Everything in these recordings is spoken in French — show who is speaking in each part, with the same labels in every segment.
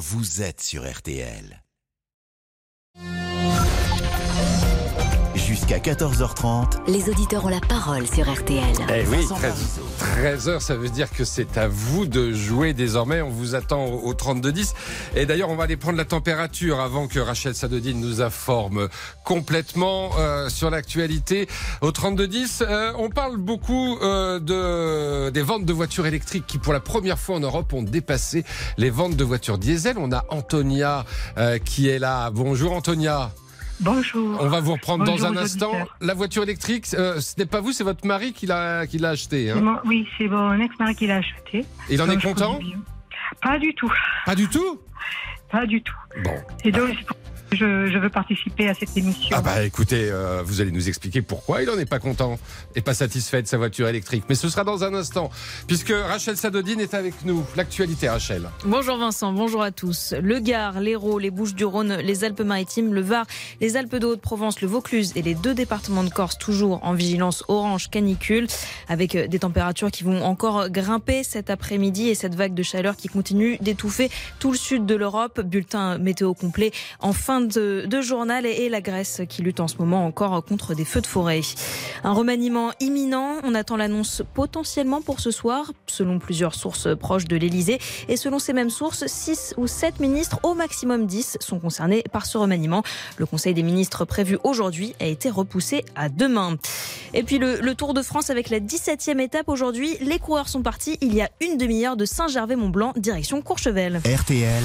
Speaker 1: vous êtes sur RTL. Jusqu'à 14h30,
Speaker 2: Les auditeurs ont la parole sur RTL.
Speaker 3: Eh oui,
Speaker 1: Vincent
Speaker 3: 13,
Speaker 1: Parisot.
Speaker 3: 13h, ça veut dire que c'est à vous de jouer désormais. On vous attend au au 32-10. Et d'ailleurs, on va aller prendre la température avant que Rachel Sadodine nous informe complètement euh, sur l'actualité. Au 32-10, euh, on parle beaucoup euh, de, des ventes de voitures électriques qui, pour la première fois en Europe, ont dépassé les ventes de voitures diesel. On a Antonia euh, qui est là. Bonjour Antonia.
Speaker 4: Bonjour.
Speaker 3: On va vous reprendre
Speaker 4: Bonjour
Speaker 3: dans un instant.
Speaker 4: auditeurs.
Speaker 3: La voiture électrique, euh, ce n'est pas vous, c'est votre mari qui l'a qui l'a acheté.
Speaker 4: C'est
Speaker 3: Hein.
Speaker 4: mon- oui, c'est mon ex-mari qui l'a acheté.
Speaker 3: Il en est content.
Speaker 4: Pas du tout.
Speaker 3: Pas du tout
Speaker 4: Pas du tout.
Speaker 3: Bon.
Speaker 4: Et donc, je, je veux participer à cette émission.
Speaker 3: Ah bah écoutez, euh, vous allez nous expliquer pourquoi il n'en est pas content et pas satisfait de sa voiture électrique. Mais ce sera dans un instant, puisque Rachel Sadodine est avec nous. L'actualité, Rachel.
Speaker 5: Bonjour Vincent, bonjour à tous. Le Gard, l'Hérault, les Bouches-du-Rhône, les Alpes-Maritimes, le Var, les Alpes de Haute-Provence, le Vaucluse et les deux départements de Corse toujours en vigilance orange canicule avec euh, des températures qui vont encore grimper cet après-midi et cette vague de chaleur qui continue d'étouffer tout le sud de l'Europe. Bulletin météo complet en fin de, journal et, et la Grèce qui lutte en ce moment encore contre des feux de forêt. Un remaniement imminent, on attend l'annonce potentiellement pour ce soir selon plusieurs sources proches de l'Elysée et selon ces mêmes sources, 6 ou 7 ministres, au maximum 10, sont concernés par ce remaniement. Le Conseil des ministres prévu aujourd'hui a été repoussé à demain. Et puis le, le Tour de France avec la 17e étape aujourd'hui. Les coureurs sont partis il y a une demi-heure de Saint-Gervais-Mont-Blanc, direction Courchevel.
Speaker 1: RTL,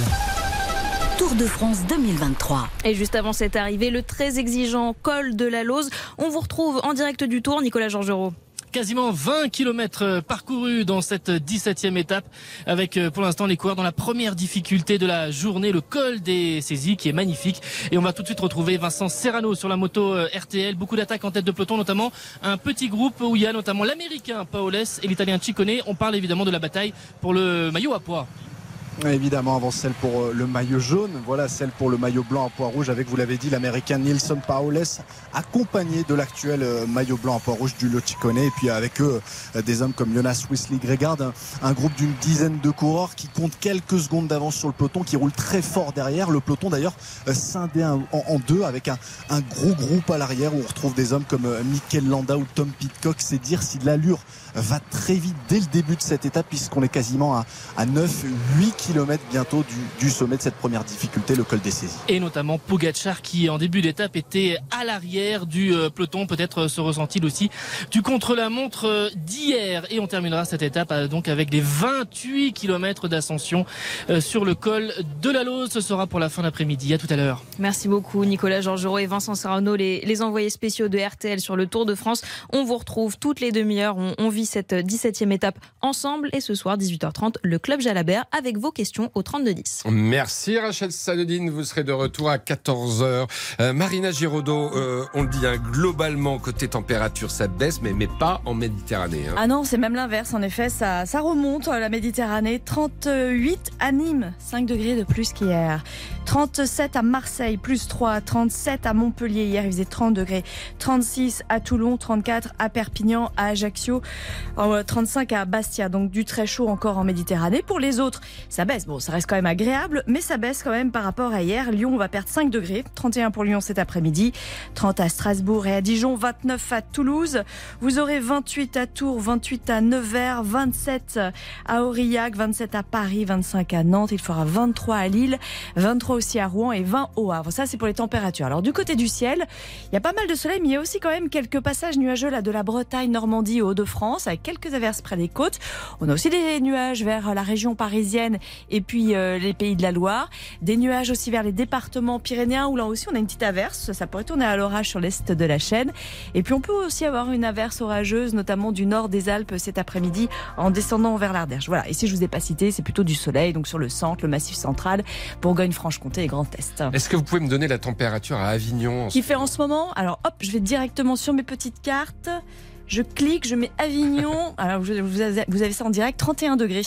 Speaker 2: Tour de France 2023.
Speaker 5: Et juste avant cette arrivée, le très exigeant col de la Lose. On vous retrouve en direct du Tour, Nicolas Georgerot.
Speaker 6: Quasiment 20 km parcourus dans cette 17e étape avec euh, pour l'instant les coureurs dans la première difficulté de la journée, le col des saisies qui est magnifique. Et on va tout de suite retrouver Vincent Serrano sur la moto euh, RTL. Beaucoup d'attaques en tête de peloton, notamment un petit groupe où il y a notamment l'américain Paoles et l'italien Ciccone. On parle évidemment de la bataille pour le maillot à poids.
Speaker 7: Évidemment, avant celle pour euh, le maillot jaune, voilà celle pour le maillot blanc à poids rouge avec, vous l'avez dit, l'américain Nilsson Paoles, accompagné de l'actuel euh, maillot blanc à poids rouge du Ciccone. Et puis avec eux, euh, des hommes comme Jonas Wesley Gregard, un, groupe d'une dizaine de coureurs qui comptent quelques secondes d'avance sur le peloton, qui roule très fort derrière. Le peloton d'ailleurs scindé en, deux avec un, gros groupe à l'arrière où on retrouve des hommes comme Mikel Landa ou Tom Pitcock. C'est dire si l'allure va très vite dès le début de cette étape puisqu'on est quasiment à, à 9, 8 km bientôt du, du sommet de cette première difficulté, le col des saisies.
Speaker 6: et notamment Pogacar qui en début d'étape était à l'arrière du euh, peloton. Peut-être euh, se ressent-il aussi du contre-la-montre euh, d'hier. Et on terminera cette étape donc avec les 28 km d'ascension sur le col de la Lose. Ce sera pour la fin d'après-midi. À tout à l'heure.
Speaker 5: Merci beaucoup Nicolas Georgerot et Vincent Serrano, les, les envoyés spéciaux de RTL sur le Tour de France. On vous retrouve toutes les demi-heures. On, on vit cette 17e étape ensemble. Et ce soir, 18h30, le Club Jalabert avec vos questions au 3210.
Speaker 3: Merci Rachel Sadodine, vous serez de retour à 14h. Euh, Marina Giraudot, euh, on le dit, hein, globalement, côté température, ça baisse, mais, mais pas en Méditerranée. hein.
Speaker 8: Ah non, c'est même l'inverse. En effet, ça, ça remonte à la Méditerranée. 38 à Nîmes, 5 degrés de plus qu'hier. 37 à Marseille, plus 3. 37 à Montpellier, hier il faisait 30 degrés. 36 à Toulon, 34 à Perpignan, à Ajaccio, euh, 35 à Bastia. Donc du très chaud encore en Méditerranée. Pour les autres, ça baisse. Bon, ça reste quand même agréable, mais ça baisse quand même par rapport à hier. Lyon, on va perdre 5 degrés. 31 pour Lyon cet après-midi. 30 à Strasbourg et à Dijon. 29 à Toulouse. Vous aurez 28 à Tours, 28 à Nevers, 27 à Aurillac, 27 à Paris, 25 à Nantes. Il fera 23 à Lille, 23 aussi à Rouen et 20 au Havre. Ça, c'est pour les températures. Alors, du côté du ciel, il y a pas mal de soleil, mais il y a aussi quand même quelques passages nuageux de la Bretagne, Normandie, Hauts-de-France, avec quelques averses près des côtes. On a aussi des nuages vers la région parisienne et puis euh, les pays de la Loire. Des nuages aussi vers les départements pyrénéens où là aussi on a une petite averse. Ça pourrait tourner à l'orage sur l'est de la chaîne. Et puis on peut aussi avoir une averse orageuse, notamment du nord des Alpes cet après-midi en descendant vers l'Ardèche. Voilà. Et si je vous ai pas cité, c'est plutôt du soleil, donc sur le centre, le massif central, Bourgogne-Franche-Comté et Grand Est.
Speaker 3: Est-ce que vous pouvez me donner la température à Avignon
Speaker 8: Qui fait en ce moment Alors hop, je vais directement sur mes petites cartes. Je clique, je mets Avignon. Alors vous avez, ça en direct, 31 degrés.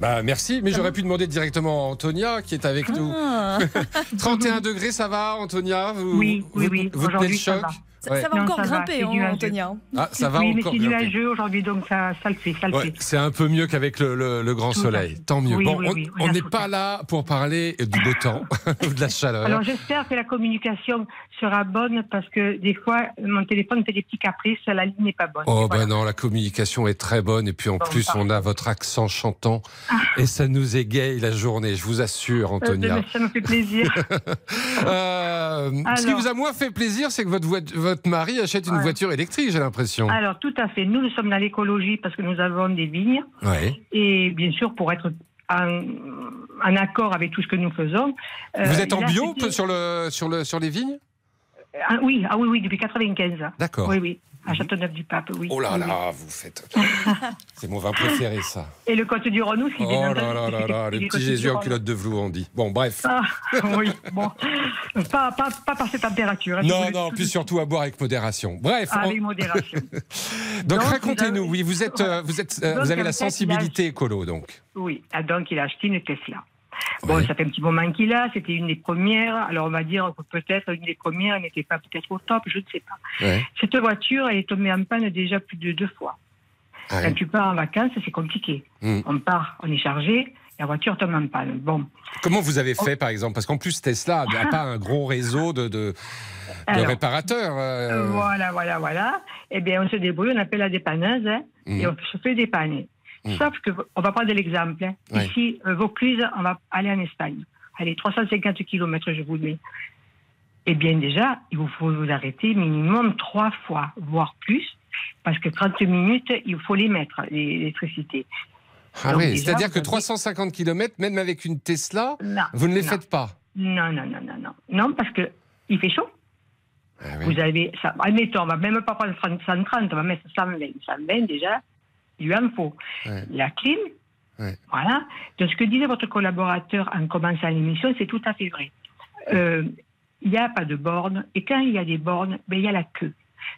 Speaker 3: Bah merci, mais j'aurais pu demander directement à Antonia qui est avec nous.
Speaker 8: Ah.
Speaker 3: 31 degrés, ça va Antonia? Vous,
Speaker 4: Oui, oui,
Speaker 3: vous,
Speaker 4: oui.
Speaker 3: Vous tenez le
Speaker 4: Aujourd'hui, ça
Speaker 3: choc?
Speaker 4: va.
Speaker 8: Ça,
Speaker 3: Ouais.
Speaker 8: ça va
Speaker 4: Non,
Speaker 8: encore
Speaker 4: ça
Speaker 8: grimper,
Speaker 4: c'est
Speaker 8: hein. Antonia.
Speaker 3: Ah, ça va
Speaker 4: oui, mais
Speaker 3: encore
Speaker 4: c'est
Speaker 3: grimper.
Speaker 4: nuageux aujourd'hui, donc ça, ça le fait,
Speaker 3: Ouais, c'est un peu mieux qu'avec le, le- le grand
Speaker 4: Tout
Speaker 3: soleil. Tant mieux.
Speaker 4: Oui,
Speaker 3: bon,
Speaker 4: oui,
Speaker 3: on- n'est pas là pour parler du beau temps ou de la chaleur.
Speaker 4: Alors j'espère que la communication sera bonne parce que des fois mon téléphone fait des petits caprices, la ligne n'est pas bonne.
Speaker 3: Oh
Speaker 4: Voilà.
Speaker 3: ben non, la communication est très bonne et puis en
Speaker 4: Bon,
Speaker 3: plus on a votre accent chantant et ça nous égaye la journée, je vous assure
Speaker 4: Euh,
Speaker 3: Antonia.
Speaker 4: mais ça me fait plaisir.
Speaker 3: Euh, ce qui vous a moins fait plaisir, c'est que votre, voi- votre mari achète une
Speaker 4: Ouais.
Speaker 3: voiture électrique, j'ai l'impression.
Speaker 4: Alors tout à fait, nous nous sommes dans l'écologie parce que nous avons des vignes
Speaker 3: Ouais.
Speaker 4: et bien sûr pour être en, en accord avec tout ce que nous faisons. euh,
Speaker 3: Vous êtes en bio sur, le, sur, le, sur les vignes?
Speaker 4: Ah, oui, ah oui, oui, depuis 95.
Speaker 3: D'accord.
Speaker 4: Oui, oui, à Châteauneuf-du-Pape, oui.
Speaker 3: Oh là là, vous faites. C'est mon vin préféré, ça.
Speaker 4: Et le côte du Rhône aussi,
Speaker 3: Oh
Speaker 4: bien
Speaker 3: là là là là, le petit Jésus en culotte de velours, on dit. Bon, bref.
Speaker 4: Ah, oui, bon. Pas, pas, pas par cette température. hein,
Speaker 3: Non, non, puis surtout à boire avec modération. Bref,
Speaker 4: Ah,
Speaker 3: on-
Speaker 4: Avec modération.
Speaker 3: donc,
Speaker 4: Donc,
Speaker 3: racontez-nous. Oui, vous êtes, euh, vous êtes, euh,
Speaker 4: Donc,
Speaker 3: vous avez la sensibilité écolo, donc.
Speaker 4: Oui, ah, donc il a acheté une Tesla. Bon,
Speaker 3: Ouais.
Speaker 4: ça fait un petit moment qu'il a, c'était une des premières. Alors on va dire que peut-être une des premières, elle n'était pas peut-être au top, je ne sais pas.
Speaker 3: Ouais.
Speaker 4: Cette voiture, elle est tombée en panne déjà plus de deux fois.
Speaker 3: Ah
Speaker 4: Quand
Speaker 3: oui.
Speaker 4: tu pars en vacances, c'est compliqué.
Speaker 3: Mm.
Speaker 4: On part, on est chargé, la voiture tombe en panne. Bon,
Speaker 3: Comment vous avez fait, par exemple? Parce qu'en plus, Tesla n'a pas un gros réseau de, de, de
Speaker 4: Alors,
Speaker 3: réparateurs. euh,
Speaker 4: Voilà, voilà, voilà. Eh bien, on se débrouille, on appelle la dépanneuse hein,
Speaker 3: Mhm.
Speaker 4: et on se fait dépanner.
Speaker 3: Mhm.
Speaker 4: Sauf que, on va prendre l'exemple. hein. Ici, euh, Vaucluse, on va aller en Espagne. Allez, 350 km, je vous le mets. Eh bien, déjà, il vous faut vous arrêter minimum trois fois, voire plus, parce que 30 minutes, il faut les mettre, l'électricité.
Speaker 3: Ah
Speaker 4: Donc,
Speaker 3: oui, c'est-à-dire que
Speaker 4: avez-
Speaker 3: 350 km, même avec une Tesla,
Speaker 4: Non,
Speaker 3: vous ne les
Speaker 4: non.
Speaker 3: faites pas.
Speaker 4: Non, non, non, non, non. Non, parce que il fait chaud.
Speaker 3: Ah oui.
Speaker 4: Vous avez, ça, admettons, on va même pas prendre 30, 130, on va mettre 120. 120 déjà, en faut.
Speaker 3: Ouais.
Speaker 4: La clim,
Speaker 3: Ouais.
Speaker 4: voilà. De ce que disait votre collaborateur en commençant l'émission, c'est tout à fait vrai. Euh, Il n'y a pas de borne, et quand il y a des bornes, ben, il y a la queue.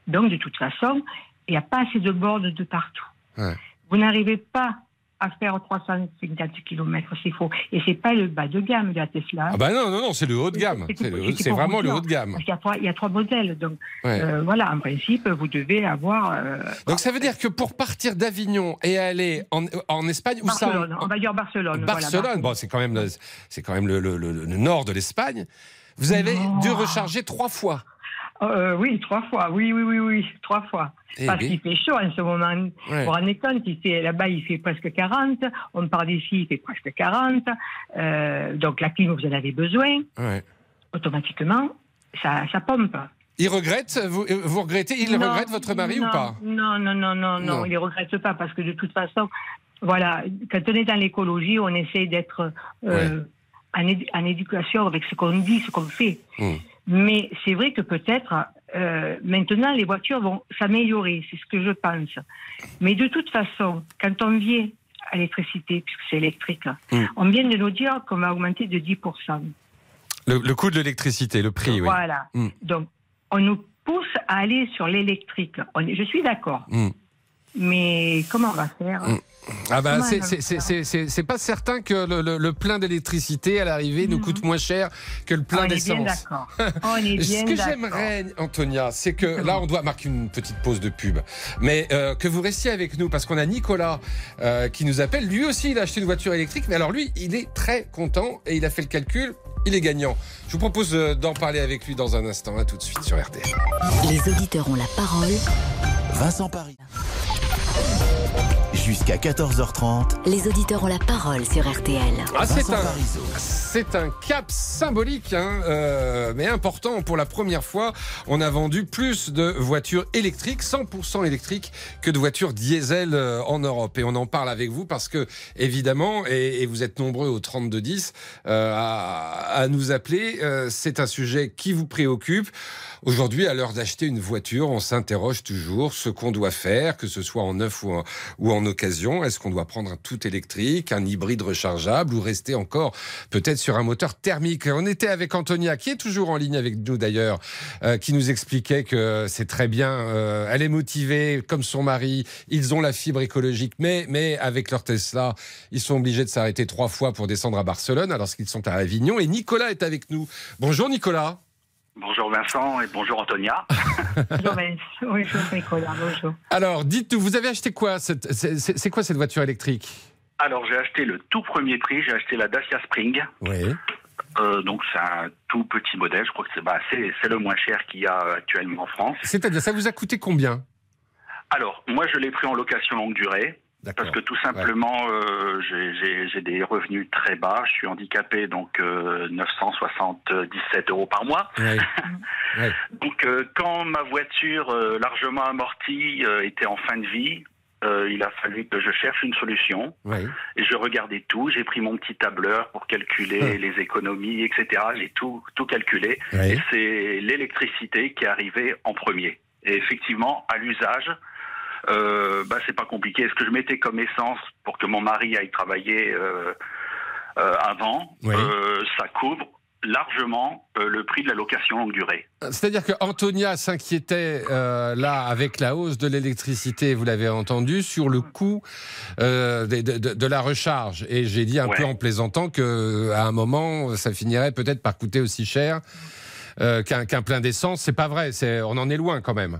Speaker 4: Donc, de toute façon, il n'y a pas assez de bornes de partout.
Speaker 3: Ouais.
Speaker 4: Vous n'arrivez pas à faire 350 km, c'est faux. Et c'est pas le bas de gamme de la Tesla.
Speaker 3: Ah bah non, non, non, c'est le haut de gamme.
Speaker 4: C'est-
Speaker 3: vraiment le haut de gamme.
Speaker 4: Parce qu'il y a trois, il y a trois modèles. Donc,
Speaker 3: Ouais.
Speaker 4: euh, voilà, en principe, vous devez avoir. euh,
Speaker 3: Donc ça veut dire que pour partir d'Avignon et aller en, en Espagne, où ça
Speaker 4: on va dire Barcelone. voilà,
Speaker 3: Barcelone, bon, c'est quand même, le, quand même le, le- nord de l'Espagne. Vous avez dû recharger trois fois.
Speaker 4: Euh, oui, trois fois. Oui, oui, oui, oui, trois fois.
Speaker 3: Eh
Speaker 4: Parce qu'il fait chaud en ce moment. Vous vous rendez compte, là-bas, il fait presque 40. On part d'ici, il fait presque 40. Euh, donc la clim, vous en avez besoin.
Speaker 3: Ouais.
Speaker 4: Automatiquement, ça, ça pompe.
Speaker 3: Il regrette, vous, euh, vous regrettez, il
Speaker 4: Non,
Speaker 3: regrette votre mari ou pas?
Speaker 4: Non, non, non, non, non,
Speaker 3: Non.
Speaker 4: il ne regrette pas parce que de toute façon, voilà, quand on est dans l'écologie, on essaie d'être euh, en éducation avec ce qu'on dit, ce qu'on fait.
Speaker 3: Hmm.
Speaker 4: Mais c'est vrai que peut-être euh, maintenant les voitures vont s'améliorer, c'est ce que je pense. Mais de toute façon, quand on vient à l'électricité, puisque c'est électrique,
Speaker 3: Hmm.
Speaker 4: on vient de nous dire qu'on va augmenter de 10%.
Speaker 3: le, le coût de l'électricité, le prix, oui.
Speaker 4: Voilà.
Speaker 3: Hmm.
Speaker 4: Donc, on nous pousse à aller sur l'électrique. Je suis d'accord.
Speaker 3: Hmm.
Speaker 4: Mais comment on va faire?
Speaker 3: Ah bah c'est
Speaker 4: elle va
Speaker 3: c'est-
Speaker 4: le
Speaker 3: c'est-
Speaker 4: faire
Speaker 3: c'est- c'est- c'est pas certain que le, le- le plein d'électricité à l'arrivée nous
Speaker 4: Mhm.
Speaker 3: coûte moins cher que le plein
Speaker 4: On est bien
Speaker 3: d'essence.
Speaker 4: d'accord. On est bien
Speaker 3: Ce que
Speaker 4: d'accord.
Speaker 3: j'aimerais, Antonia, c'est que là, on doit marquer une petite pause de pub, mais euh, que vous restiez avec nous parce qu'on a Nicolas euh, qui nous appelle. Lui aussi, il a acheté une voiture électrique, mais alors lui, il est très content et il a fait le calcul. Il est gagnant. Je vous propose euh, d'en parler avec lui dans un instant. À tout de suite sur RTL.
Speaker 2: Les auditeurs ont la parole.
Speaker 1: Vincent Paris. Jusqu'à 14h30.
Speaker 2: Les auditeurs ont la parole sur RTL.
Speaker 3: Ah, c'est un, un cap symbolique, hein, euh, mais important. Pour la première fois, on a vendu plus de voitures électriques, 100% électriques, que de voitures diesel euh, en Europe. Et on en parle avec vous parce que, évidemment, et, et vous êtes nombreux au 3210 euh, à, à nous appeler, euh, c'est un sujet qui vous préoccupe. Aujourd'hui, à l'heure d'acheter une voiture, on s'interroge toujours ce qu'on doit faire, que ce soit en neuf ou en, ou en Est-ce qu'on doit prendre un tout électrique, un hybride rechargeable ou rester encore peut-être sur un moteur thermique? On était avec Antonia, qui est toujours en ligne avec nous d'ailleurs, euh, qui nous expliquait que c'est très bien. euh, elle est motivée comme son mari. Ils ont la fibre écologique, mais, mais avec leur Tesla, ils sont obligés de s'arrêter trois fois pour descendre à Barcelone alors qu'ils sont à Avignon. Et Nicolas est avec nous. Bonjour Nicolas.
Speaker 9: Bonjour Vincent et bonjour Antonia.
Speaker 4: bonjour Nicolas. Bonjour.
Speaker 3: Alors, dites, vous avez acheté quoi cette- C'est c'est- c'est quoi cette voiture électrique?
Speaker 9: Alors j'ai acheté le tout premier prix, j'ai acheté la Dacia Spring.
Speaker 3: Oui.
Speaker 9: Euh, donc c'est un tout petit modèle, je crois que c'est bah, c'est c'est le moins cher qu'il y a actuellement en France.
Speaker 3: C'est-à-dire, ça vous a coûté combien?
Speaker 9: Alors moi je l'ai pris en location longue durée. Parce que tout simplement, euh, j'ai- des revenus très bas. Je suis handicapé, donc euh, 977 euros par mois.
Speaker 3: Ouais. Ouais.
Speaker 9: Donc, euh, quand ma voiture euh, largement amortie euh, était en fin de vie, euh, il a fallu que je cherche une solution.
Speaker 3: Ouais.
Speaker 9: Et je regardais tout. J'ai pris mon petit tableur pour calculer les économies, etc. J'ai tout, tout calculé.
Speaker 3: Ouais.
Speaker 9: Et c'est l'électricité qui est arrivée en premier. Et effectivement, à l'usage, euh, bah, c'est pas compliqué. Ce que je mettais comme essence pour que mon mari aille travailler euh, euh, avant,
Speaker 3: Oui.
Speaker 9: euh, ça couvre largement le prix de la location longue durée.
Speaker 3: C'est-à-dire que Antonia s'inquiétait là avec la hausse de l'électricité, vous l'avez entendu, sur le coût de, de- de la recharge. Et j'ai dit un
Speaker 9: Ouais.
Speaker 3: peu en plaisantant que à un moment, ça finirait peut-être par coûter aussi cher qu'un plein d'essence. C'est pas vrai. On en est loin quand même.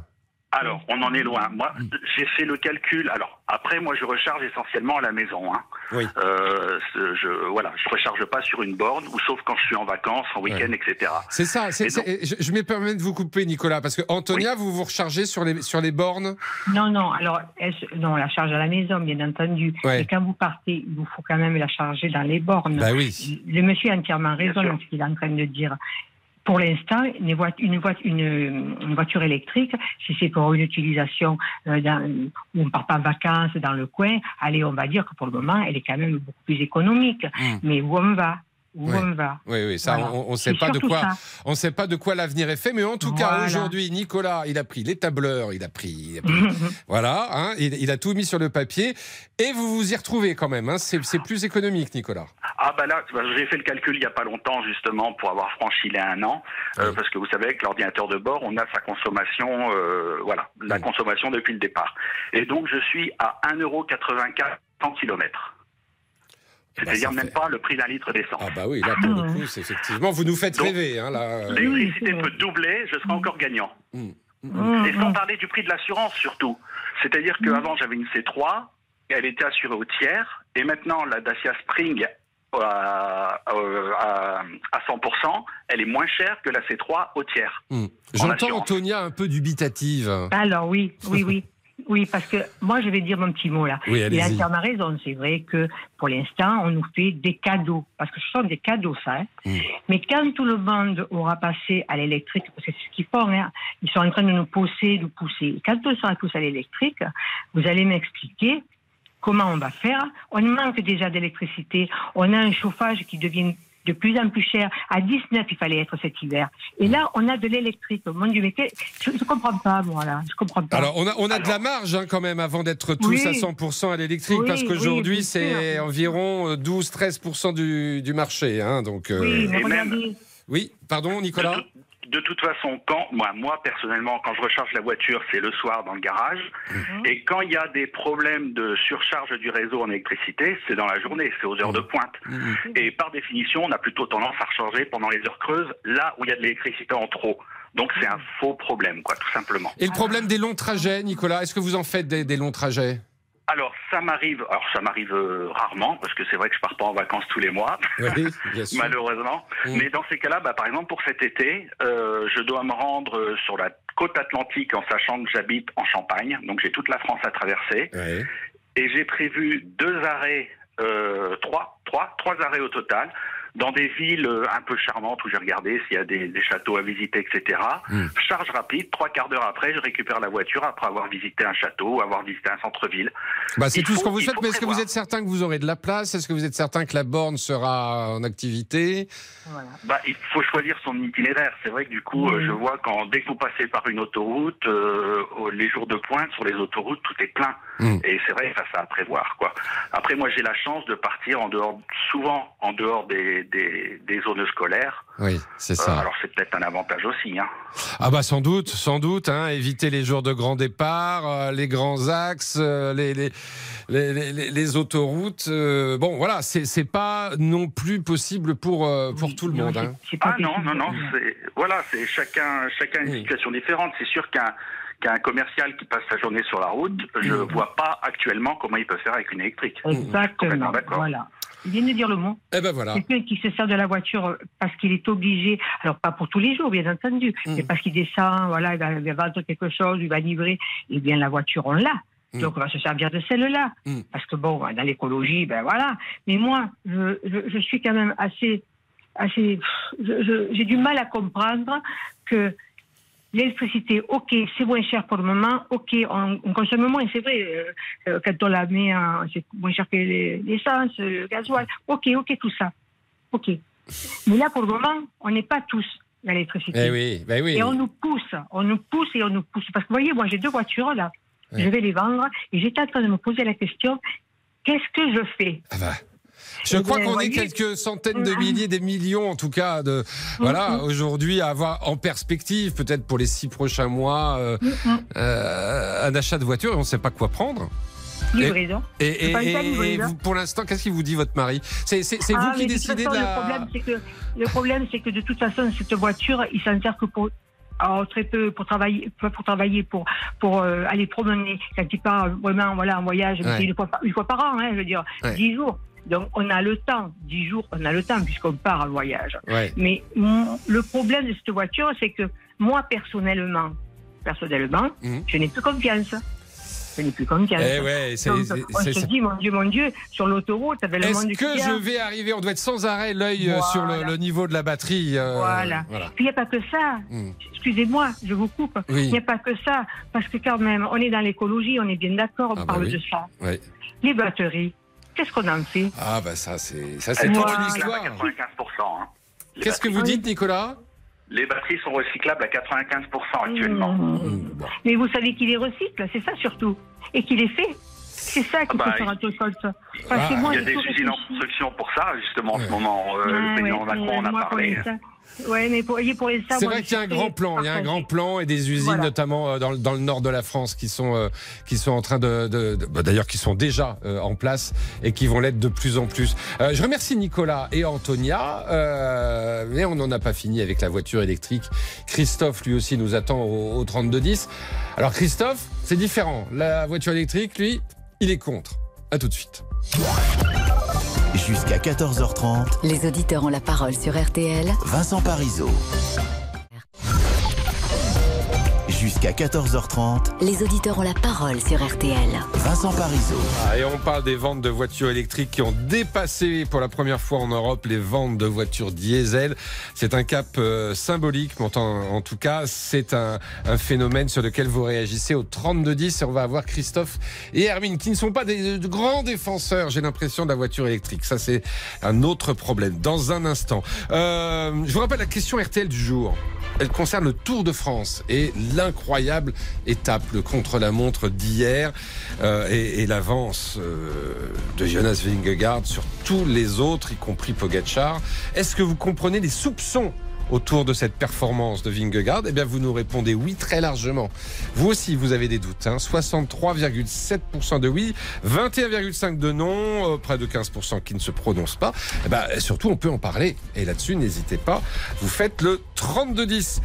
Speaker 9: Alors, on en est loin. Moi, j'ai fait le calcul. Alors, après, moi, je recharge essentiellement à la maison. Hein.
Speaker 3: Oui.
Speaker 9: Euh, je, voilà, je recharge pas sur une borne, ou sauf quand je suis en vacances, en week-end, etc.
Speaker 3: C'est ça.
Speaker 9: Et donc-
Speaker 3: je, je me permets de vous couper, Nicolas, parce que Antonia, vous vous rechargez sur les sur les bornes?
Speaker 4: Non, non, alors, non, la charge à la maison, bien entendu.
Speaker 3: Ouais.
Speaker 4: Et quand vous partez, il vous faut quand même la charger dans les bornes.
Speaker 3: Bah oui.
Speaker 4: Le monsieur a entièrement raison dans ce qu'il est en train de dire. Pour l'instant, une, une, voi- une, une voiture électrique, si c'est pour une utilisation euh, dans- où on part pas en vacances dans le coin, allez, on va dire que pour le moment, elle est quand même beaucoup plus économique.
Speaker 3: Mm.
Speaker 4: Mais où on va Où
Speaker 3: Ouais.
Speaker 4: on va
Speaker 3: Oui, oui, ça,
Speaker 4: Voilà.
Speaker 3: on ne sait pas de quoi.
Speaker 4: ça.
Speaker 3: On sait pas de quoi l'avenir est fait, mais en tout cas aujourd'hui, Nicolas, il a pris les tableurs, il a pris, il a pris- voilà, hein, il, il a tout mis sur le papier, et vous vous y retrouvez quand même. Hein, c'est plus économique, Nicolas.
Speaker 9: Ah bah là, bah, j'ai fait le calcul il y a pas longtemps justement pour avoir franchi les un an, euh,
Speaker 3: Oui.
Speaker 9: parce que vous savez avec l'ordinateur de bord, on a sa consommation, euh, voilà, la
Speaker 3: Oui.
Speaker 9: consommation depuis le départ. Et donc je suis à 1,84€ 100 km.
Speaker 3: Eh ben,
Speaker 9: C'est-à-dire même
Speaker 3: fait-
Speaker 9: pas le prix d'un litre d'essence.
Speaker 3: Ah bah oui, là pour le coup, c'est effectivement, vous nous faites
Speaker 9: Donc,
Speaker 3: rêver, hein, euh,
Speaker 9: L'électricité peut doubler, je serai encore gagnant.
Speaker 4: Mmh,
Speaker 9: Et sans
Speaker 4: mmh.
Speaker 9: parler du prix de l'assurance surtout. C'est-à-dire qu'avant j'avais une C3, elle était assurée au tiers, et maintenant la Dacia Spring à, euh, à, à 100%, elle est moins chère que la C3 au tiers. en
Speaker 3: J'entends. Antonia un peu dubitative.
Speaker 4: Alors oui, oui, oui. Oui, parce que moi, je vais dire mon petit mot là.
Speaker 3: Oui,
Speaker 4: Il a
Speaker 3: allez-y.
Speaker 4: entièrement raison. C'est vrai que pour l'instant, on nous fait des cadeaux. Parce que ce sont des cadeaux, ça. hein.
Speaker 3: Mm.
Speaker 4: Mais quand tout le monde aura passé à l'électrique, parce que c'est ce qu'ils font, hein, ils sont en train de nous pousser, de pousser. Quand on sera tous à l'électrique, vous allez m'expliquer comment on va faire. On manque déjà d'électricité. On a un chauffage qui devient de plus en plus cher. À 19, il fallait être cet hiver. Et là, on a de l'électrique. Mon Dieu, mais que- je ne comprends pas, moi, là. Je comprends pas.
Speaker 3: Alors, on a, on a de la marge hein, quand même avant d'être tous
Speaker 4: Oui.
Speaker 3: à 100% à l'électrique,
Speaker 4: Oui,
Speaker 3: parce qu'aujourd'hui, c'est environ euh, 12-13% du, du marché. Hein, donc, euh,
Speaker 4: oui, mais
Speaker 9: et même-
Speaker 4: regardez.
Speaker 3: oui, pardon, Nicolas?
Speaker 9: De, tout- de toute façon, quand moi, moi personnellement, quand je recharge la voiture, c'est le soir dans le garage.
Speaker 4: Mhm.
Speaker 9: Et quand il y a des problèmes de surcharge du réseau en électricité, c'est dans la journée, c'est aux heures de pointe.
Speaker 3: Mhm.
Speaker 9: Et par définition, on a plutôt tendance à recharger pendant les heures creuses, là où il y a de l'électricité en trop. Donc c'est un faux problème, quoi, tout simplement.
Speaker 3: Et le problème des longs trajets, Nicolas, est-ce que vous en faites des, des longs trajets?
Speaker 9: Alors ça m'arrive, alors ça m'arrive euh, rarement parce que c'est vrai que je pars pas en vacances tous les mois,
Speaker 3: Oui,
Speaker 9: malheureusement.
Speaker 3: Mm.
Speaker 9: Mais dans ces cas-là, bah, par exemple pour cet été, euh, je dois me rendre euh, sur la côte atlantique en sachant que j'habite en Champagne, donc j'ai toute la France à traverser, et j'ai prévu deux arrêts, euh, trois, trois, trois arrêts au total. Dans des villes euh, un peu charmantes où j'ai regardé s'il y a des, des châteaux à visiter, etc.
Speaker 3: Mm.
Speaker 9: Charge rapide, trois quarts d'heure après, je récupère la voiture après avoir visité un château, avoir visité un centre-ville.
Speaker 3: Bah, c'est tout ce qu'on vous souhaite, mais est-ce que vous êtes certain que vous aurez de la place? Est-ce que vous êtes certain que la borne sera en activité?
Speaker 4: Voilà.
Speaker 9: Bah, il faut choisir son itinéraire. C'est vrai que du coup, euh,
Speaker 4: Mhm.
Speaker 9: je vois quand dès que vous passez par une autoroute, euh, les jours de pointe sur les autoroutes, tout est plein.
Speaker 3: Mhm.
Speaker 9: Et c'est vrai, ça, ça à prévoir, quoi. Après, moi, j'ai la chance de partir en dehors, souvent en dehors des, des, des, des zones scolaires.
Speaker 3: Oui, c'est
Speaker 9: Euh,
Speaker 3: ça.
Speaker 9: alors c'est peut-être un avantage aussi. Hein.
Speaker 3: Ah bah sans doute, sans doute. Hein, éviter les jours de grand départ, euh, les grands axes, euh, les, les, les, les- les autoroutes. euh, bon, voilà, c'est pas non plus possible pour, euh, pour
Speaker 4: Oui,
Speaker 3: tout le
Speaker 4: non,
Speaker 3: monde. hein.
Speaker 9: Ah non, non, non, c'est voilà, c'est chacun, chacun a une
Speaker 3: Oui.
Speaker 9: situation différente. C'est sûr qu'un qu'un commercial qui passe sa journée sur la route, je
Speaker 3: Mhm.
Speaker 9: vois pas actuellement comment il peut faire avec une électrique.
Speaker 4: Exactement. Voilà. Il vient de dire le mot.
Speaker 3: Eh ben voilà.
Speaker 4: Quelqu'un qui se sert de la voiture parce qu'il est obligé, alors pas pour tous les jours, bien entendu,
Speaker 3: Mm.
Speaker 4: mais parce qu'il descend, voilà, il va, il va vendre quelque chose, il va livrer, eh bien la voiture, on l'a.
Speaker 3: Mm.
Speaker 4: Donc on va se servir de celle-là.
Speaker 3: Mm.
Speaker 4: Parce que bon, dans l'écologie, ben voilà. Mais moi, je, je, je suis quand même assez. assez J'ai du mal à comprendre que l'électricité, ok, c'est moins cher pour le moment, ok, on, on consomme moins, c'est vrai, euh, euh, quand on la met, c'est moins cher que les- l'essence, le gasoil, ok, ok, tout ça, ok. Mais là, pour le moment, on n'est pas tous dans l'électricité.
Speaker 3: Eh oui, ben oui.
Speaker 4: Et on nous pousse, on nous pousse et on nous pousse. Parce que vous voyez, moi j'ai deux voitures là,
Speaker 3: Ouais.
Speaker 4: je vais les vendre et j'étais en train de me poser la question, qu'est-ce que je fais?
Speaker 3: Ah bah. Je crois qu'on est quelques centaines de
Speaker 4: Mm.
Speaker 3: milliers, des millions en tout cas, de voilà
Speaker 4: Mm.
Speaker 3: aujourd'hui à avoir en perspective, peut-être pour les six prochains mois, euh,
Speaker 4: Mm, mm.
Speaker 3: euh, un achat de voiture et on ne sait pas quoi prendre. Et, et-
Speaker 4: pas
Speaker 3: et- et vous, pour l'instant, qu'est-ce qu'il vous dit votre mari? C'est
Speaker 4: Ah,
Speaker 3: vous qui
Speaker 4: de
Speaker 3: décidez de la.
Speaker 4: Le problème, c'est que, de toute façon, cette voiture, il s'en sert que pour. alors, très peu pour travailler, pas pour travailler, pour pour euh, aller promener. Quand il part vraiment, voilà, en voyage,
Speaker 3: Ouais.
Speaker 4: une fois par, une fois par an, hein, je veux dire,
Speaker 3: Ouais.
Speaker 4: dix jours. Donc on a le temps, dix jours, on a le temps puisqu'on part en voyage.
Speaker 3: Ouais.
Speaker 4: Mais le problème de cette voiture, c'est que moi personnellement, personnellement,
Speaker 3: Mhm.
Speaker 4: je n'ai plus confiance. Je n'ai plus confiance.
Speaker 3: Eh ouais,
Speaker 4: Donc, on se dit, mon Dieu, mon Dieu, sur l'autoroute, avec
Speaker 3: Est-ce que je vais arriver? On doit être sans arrêt l'œil euh, sur le, niveau de la batterie. euh,
Speaker 4: Voilà. Puis il n'y a pas que ça.
Speaker 3: Mm.
Speaker 4: Excusez-moi, je vous coupe. Il
Speaker 3: Oui.
Speaker 4: n'y a pas que ça. Parce que quand même, on est dans l'écologie, on est bien d'accord, on
Speaker 3: Ah bah
Speaker 4: parle
Speaker 3: oui.
Speaker 4: de ça. Les batteries, qu'est-ce qu'on en fait
Speaker 3: Ah bah ça c'est ça c'est toute une
Speaker 9: à
Speaker 3: histoire.
Speaker 9: 95%. hein.
Speaker 3: Qu'est-ce que vous dites, Nicolas
Speaker 9: Les batteries sont recyclables à 95% actuellement.
Speaker 4: Mmh.
Speaker 3: Mm, bon.
Speaker 4: Mais vous savez qu'il les recycle, c'est ça surtout. Et qu'il les fait. C'est ça qu'il
Speaker 9: Ah bah,
Speaker 4: faut faire attention. Parce
Speaker 3: Ah,
Speaker 9: Il y a des usines en construction pour ça, justement, en
Speaker 3: Ouais.
Speaker 9: ce moment. Euh, le
Speaker 4: Ah,
Speaker 9: président
Speaker 4: ouais,
Speaker 9: Macron
Speaker 4: mais
Speaker 9: en a parlé.
Speaker 4: Ouais, mais pour, pour les
Speaker 3: C'est vrai qu'il y a un grand plan, il y a un grand plan et des usines
Speaker 4: Voilà.
Speaker 3: notamment euh, dans, le- dans le nord de la France qui sont euh, qui sont en train de, bah, d'ailleurs qui sont déjà euh, en place et qui vont l'être de plus en plus. Euh, je remercie Nicolas et Antonia, mais on n'en a pas fini avec la voiture électrique. Christophe lui aussi nous attend au, au 3210. Alors Christophe, c'est différent. La voiture électrique, lui, il est contre. À tout de suite.
Speaker 1: Jusqu'à 14h30,
Speaker 2: Les auditeurs ont la parole sur RTL.
Speaker 1: Vincent Parisot. Jusqu'à 14h30,
Speaker 2: Les auditeurs ont la parole sur RTL.
Speaker 1: Vincent Parisot.
Speaker 3: Ah, et on parle des ventes de voitures électriques qui ont dépassé pour la première fois en Europe les ventes de voitures diesel. C'est un cap euh, symbolique, mais en, en tout cas, c'est un, un phénomène sur lequel vous réagissez au 3210 et on va avoir Christophe et Hermine qui ne sont pas des de grands défenseurs, j'ai l'impression, de la voiture électrique. Ça, c'est un autre problème. Dans un instant, Euh, je vous rappelle la question RTL du jour. Elle concerne le Tour de France et l'incroyable étape, le contre-la-montre d'hier euh, et, l'avance euh, de Jonas Vingegaard sur tous les autres, y compris Pogachar. Est-ce que vous comprenez les soupçons autour de cette performance de Vingegaard Eh bien, vous nous répondez oui très largement. Vous aussi, vous avez des doutes. Hein 63,7% de oui, 21,5% de non, euh, près de 15% qui ne se prononcent pas. Eh ben, surtout, on peut en parler. Et là-dessus, n'hésitez pas. Vous faites le 32-10.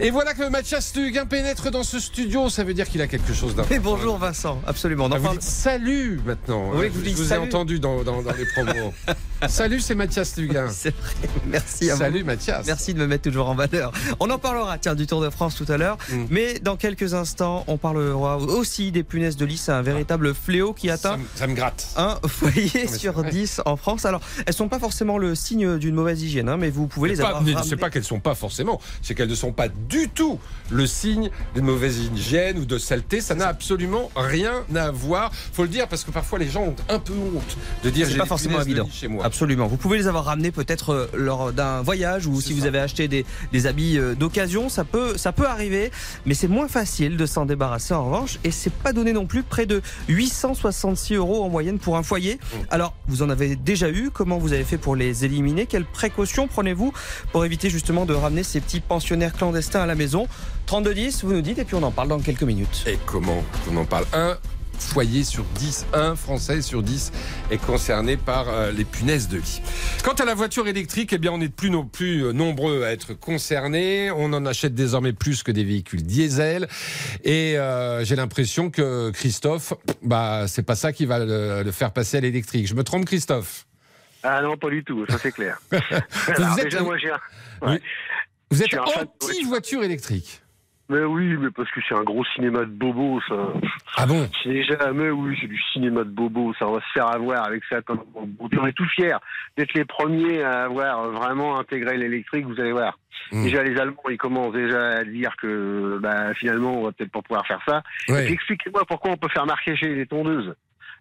Speaker 3: Et voilà que Mathias Huguin pénètre dans ce studio. Ça veut dire qu'il a quelque chose d'un.
Speaker 10: Et bonjour Vincent, absolument. On en
Speaker 3: Ah, vous
Speaker 10: parle-
Speaker 3: dites salut maintenant.
Speaker 10: Oui,
Speaker 3: hein.
Speaker 10: vous
Speaker 3: je vous ai
Speaker 10: salut.
Speaker 3: entendu dans, dans- dans les promos. salut, c'est Mathias Luguin.
Speaker 10: C'est vrai, merci à vous.
Speaker 3: Salut Mathias.
Speaker 10: Merci de me mettre toujours en valeur. On en parlera, tiens, du Tour de France tout à l'heure.
Speaker 3: Mm.
Speaker 10: Mais dans quelques instants, on parlera aussi des punaises de lit. C'est un véritable fléau qui
Speaker 3: Ça,
Speaker 10: atteint
Speaker 3: me- ça me gratte.
Speaker 10: un foyer sur
Speaker 3: vrai.
Speaker 10: 10 en France. Alors, elles sont pas forcément le signe d'une mauvaise hygiène, hein, mais vous pouvez les
Speaker 3: Pas-
Speaker 10: avoir. ramenées.
Speaker 3: c'est pas qu'elles sont pas forcément, c'est qu'elles ne sont pas du tout le signe d'une mauvaise hygiène ou de saleté. Ça n'a absolument rien à voir. Faut le dire parce que parfois les gens ont un peu honte de dire
Speaker 10: C'est
Speaker 3: j'ai
Speaker 10: pas forcément évident.
Speaker 3: chez moi.
Speaker 10: Absolument. Vous pouvez les avoir ramenés peut-être euh, lors d'un voyage ou si vous avez acheté des, des habits euh, d'occasion, ça peut, ça peut arriver, mais c'est moins facile de s'en débarrasser en revanche et c'est pas donné non plus près de 866 euros en moyenne pour un foyer. Alors, vous en avez déjà eu, comment vous avez fait pour les éliminer? Quelles précautions prenez-vous pour éviter justement de ramener ces petits pensionnaires clandestins à la maison? 3210, vous nous dites et puis on en parle dans quelques minutes.
Speaker 3: Et comment on en parle? Un foyer sur 10, un Français sur 10 est concerné par euh, les punaises de lit. Quant à la voiture électrique, eh bien, on est de plus non plus euh, nombreux à être concernés. On en achète désormais plus que des véhicules diesel. Et euh, j'ai l'impression que Christophe, bah, c'est pas ça qui va le, le faire passer à l'électrique. Je me trompe, Christophe?
Speaker 11: Ah non, pas du tout, ça c'est clair.
Speaker 3: Vous êtes-
Speaker 11: déjà, moi,
Speaker 3: Oui. Vous anti-voiture électrique
Speaker 11: Mais oui, mais parce que c'est un gros cinéma de bobo, ça.
Speaker 3: Ah bon
Speaker 11: C'est jamais, oui, c'est du cinéma de bobo, ça on va se faire avoir avec ça. Comme... On est tout fiers d'être les premiers à avoir vraiment intégré l'électrique, vous allez voir.
Speaker 3: Mm.
Speaker 11: Déjà, les Allemands, ils commencent déjà à dire que bah, finalement, on va peut-être pas pouvoir faire ça.
Speaker 3: Ouais.
Speaker 11: Expliquez-moi pourquoi on peut faire marcher chez les tondeuses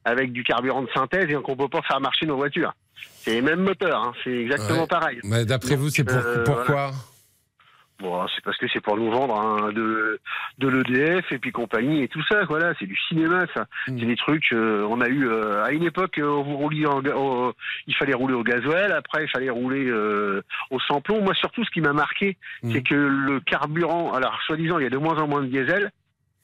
Speaker 11: avec du carburant de synthèse et qu'on peut pas faire marcher nos voitures. C'est les mêmes moteurs, hein, c'est exactement
Speaker 3: Ouais.
Speaker 11: pareil.
Speaker 3: Mais D'après vous, c'est pour-
Speaker 11: euh,
Speaker 3: pourquoi?
Speaker 11: Bon, c'est parce que c'est pour nous vendre hein, de, de l'EDF et puis compagnie et tout ça. Voilà, c'est du cinéma, ça.
Speaker 3: Mm.
Speaker 11: C'est des trucs. euh, on a eu euh, à une époque, euh, vous rouliez en au- il fallait rouler au gasoil. Après, il fallait rouler euh, au sans-plomb. Moi, surtout, ce qui m'a marqué,
Speaker 3: Mm.
Speaker 11: c'est que le carburant. Alors, soi-disant, il y a de moins en moins de diesel.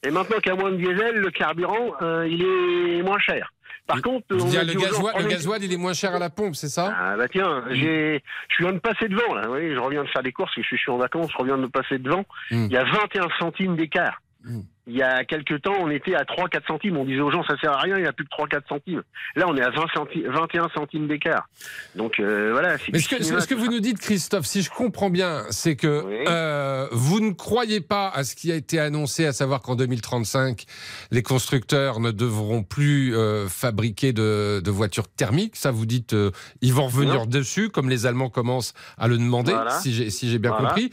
Speaker 11: Et maintenant qu'il y a moins de diesel, le carburant, euh, il est moins cher. Par contre, on
Speaker 3: dire, le, gasoil, le gasoil, il est moins cher à la pompe, c'est ça?
Speaker 11: Ah bah tiens, j'ai, je viens de passer devant là. Vous voyez, je reviens de faire des courses, je suis, en vacances, je reviens de passer devant.
Speaker 3: Mm.
Speaker 11: Il y a 21 centimes d'écart.
Speaker 3: Mm.
Speaker 11: Il y a quelques temps, on était à 3-4 centimes. On disait aux gens, ça sert à rien, il n'y a plus que 3-4 centimes. Là, on est à 20 centi- 21 centimes d'écart. Donc euh, voilà.
Speaker 3: Mais ce que,
Speaker 11: cinéma,
Speaker 3: ce que vous nous dites, Christophe, si je comprends bien, c'est que
Speaker 11: Oui.
Speaker 3: euh, vous ne croyez pas à ce qui a été annoncé, à savoir qu'en 2035, les constructeurs ne devront plus euh, fabriquer de, de voitures thermiques. Ça, vous dites, euh, ils vont revenir
Speaker 11: Non.
Speaker 3: dessus, comme les Allemands commencent à le demander,
Speaker 11: Voilà.
Speaker 3: si j'ai si bien
Speaker 11: Voilà.
Speaker 3: compris.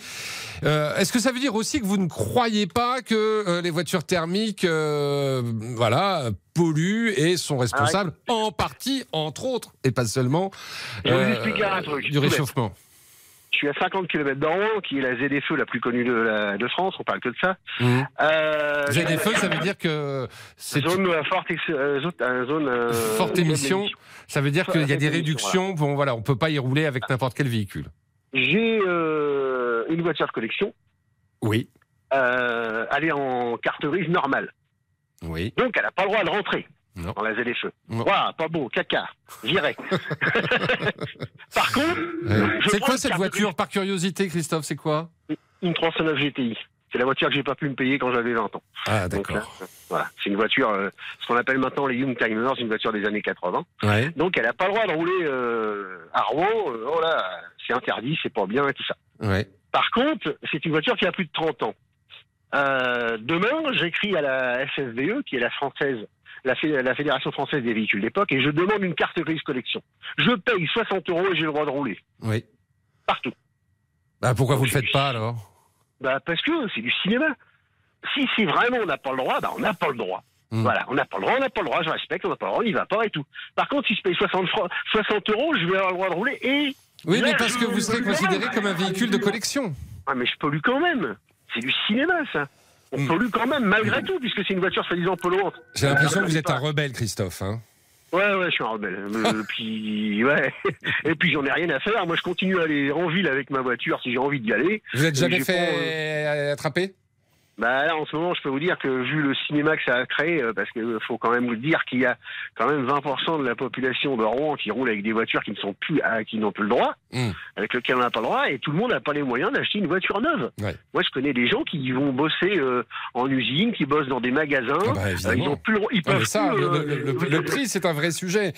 Speaker 3: Euh, Est-ce que ça veut dire aussi que vous ne croyez pas que euh, les voitures thermiques, euh, voilà, polluent et sont responsables en partie, entre autres, et pas seulement, euh,
Speaker 11: truc,
Speaker 3: du
Speaker 11: bête.
Speaker 3: réchauffement
Speaker 11: Je suis à 50 km d'Oran, qui est la ZFE la plus connue de, la, de France. On parle que de ça.
Speaker 3: Mhm.
Speaker 11: Euh,
Speaker 3: feux, ça veut dire que c'est
Speaker 11: Zone à forte, euh, zone, euh, euh,
Speaker 3: forte émission. Ça veut dire qu'il y a des réductions. Bon, voilà, on peut pas y rouler avec n'importe quel véhicule.
Speaker 11: J'ai euh, une voiture de collection.
Speaker 3: Oui,
Speaker 11: Euh, elle est en carte grise normale.
Speaker 3: oui.
Speaker 11: Donc, elle n'a pas le droit de rentrer
Speaker 3: Non.
Speaker 11: dans la ZFE. Waouh, pas beau, caca, viré. Par contre,
Speaker 3: Ouais. C'est quoi cette voiture, par curiosité, Christophe C'est quoi?
Speaker 11: Une 309 GTI. C'est la voiture que j'ai pas pu me payer quand j'avais 20 ans.
Speaker 3: Ah, d'accord.
Speaker 11: voilà, c'est une voiture, euh, ce qu'on appelle maintenant les Young Timers, une voiture des années 80.
Speaker 3: Ouais.
Speaker 11: Donc, elle n'a pas le droit de rouler euh, à Rouen. euh, oh là, c'est interdit, c'est pas bien et tout ça.
Speaker 3: Ouais.
Speaker 11: Par contre, c'est une voiture qui a plus de 30 ans. Euh, demain, j'écris à la FFVE, qui est la française, la, Fé- la Fédération française des véhicules d'époque, et je demande une carte grise collection. Je paye 60 euros et j'ai le droit de rouler.
Speaker 3: Oui.
Speaker 11: Partout.
Speaker 3: Bah, pourquoi vous le faites pas alors?
Speaker 11: Bah, parce que c'est du cinéma. Si, si vraiment on n'a pas le droit, bah, on n'a pas le droit.
Speaker 3: Hmm.
Speaker 11: Voilà, on n'a pas le droit, on n'a pas le droit, je respecte, on n'a pas le droit, on n'y va pas et tout. Par contre, si je paye 60, francs- 60 euros, je vais avoir le droit de rouler et.
Speaker 3: Oui, mais parce que vous serez considéré comme un véhicule de collection.
Speaker 11: Ah, mais je pollue quand même. C'est du cinéma, ça. On
Speaker 3: Hmm.
Speaker 11: pollue quand même, malgré tout, puisque c'est une voiture soi-disant polluante.
Speaker 3: J'ai l'impression que vous
Speaker 11: Ah,
Speaker 3: êtes un rebelle, Christophe. Hein
Speaker 11: Ouais, ouais, je suis un rebelle. Euh, puis, ouais. Et puis, j'en ai rien à faire. Moi, je continue à aller en ville avec ma voiture si j'ai envie d'y aller.
Speaker 3: vous êtes
Speaker 11: Euh,
Speaker 3: jamais fait
Speaker 11: euh,
Speaker 3: attraper?
Speaker 11: Bah là, en ce moment, je peux vous dire que vu le cinéma que ça a créé, euh, parce qu'il faut quand même vous dire qu'il y a quand même 20% de la population de Rouen qui roule avec des voitures qui ne sont plus, à- qui n'ont plus le droit,
Speaker 3: Hmm.
Speaker 11: avec lesquelles on n'a pas le droit, et tout le monde n'a pas les moyens d'acheter une voiture neuve.
Speaker 3: Ouais.
Speaker 11: Moi, je connais des gens qui vont bosser euh, en usine, qui bossent dans des magasins.
Speaker 3: Ah bah,
Speaker 11: Euh, ils ont plus le droit, ils
Speaker 3: Ah,
Speaker 11: peuvent
Speaker 3: ça,
Speaker 11: plus,
Speaker 3: le,
Speaker 11: euh,
Speaker 3: le- le- le prix, c'est un vrai sujet.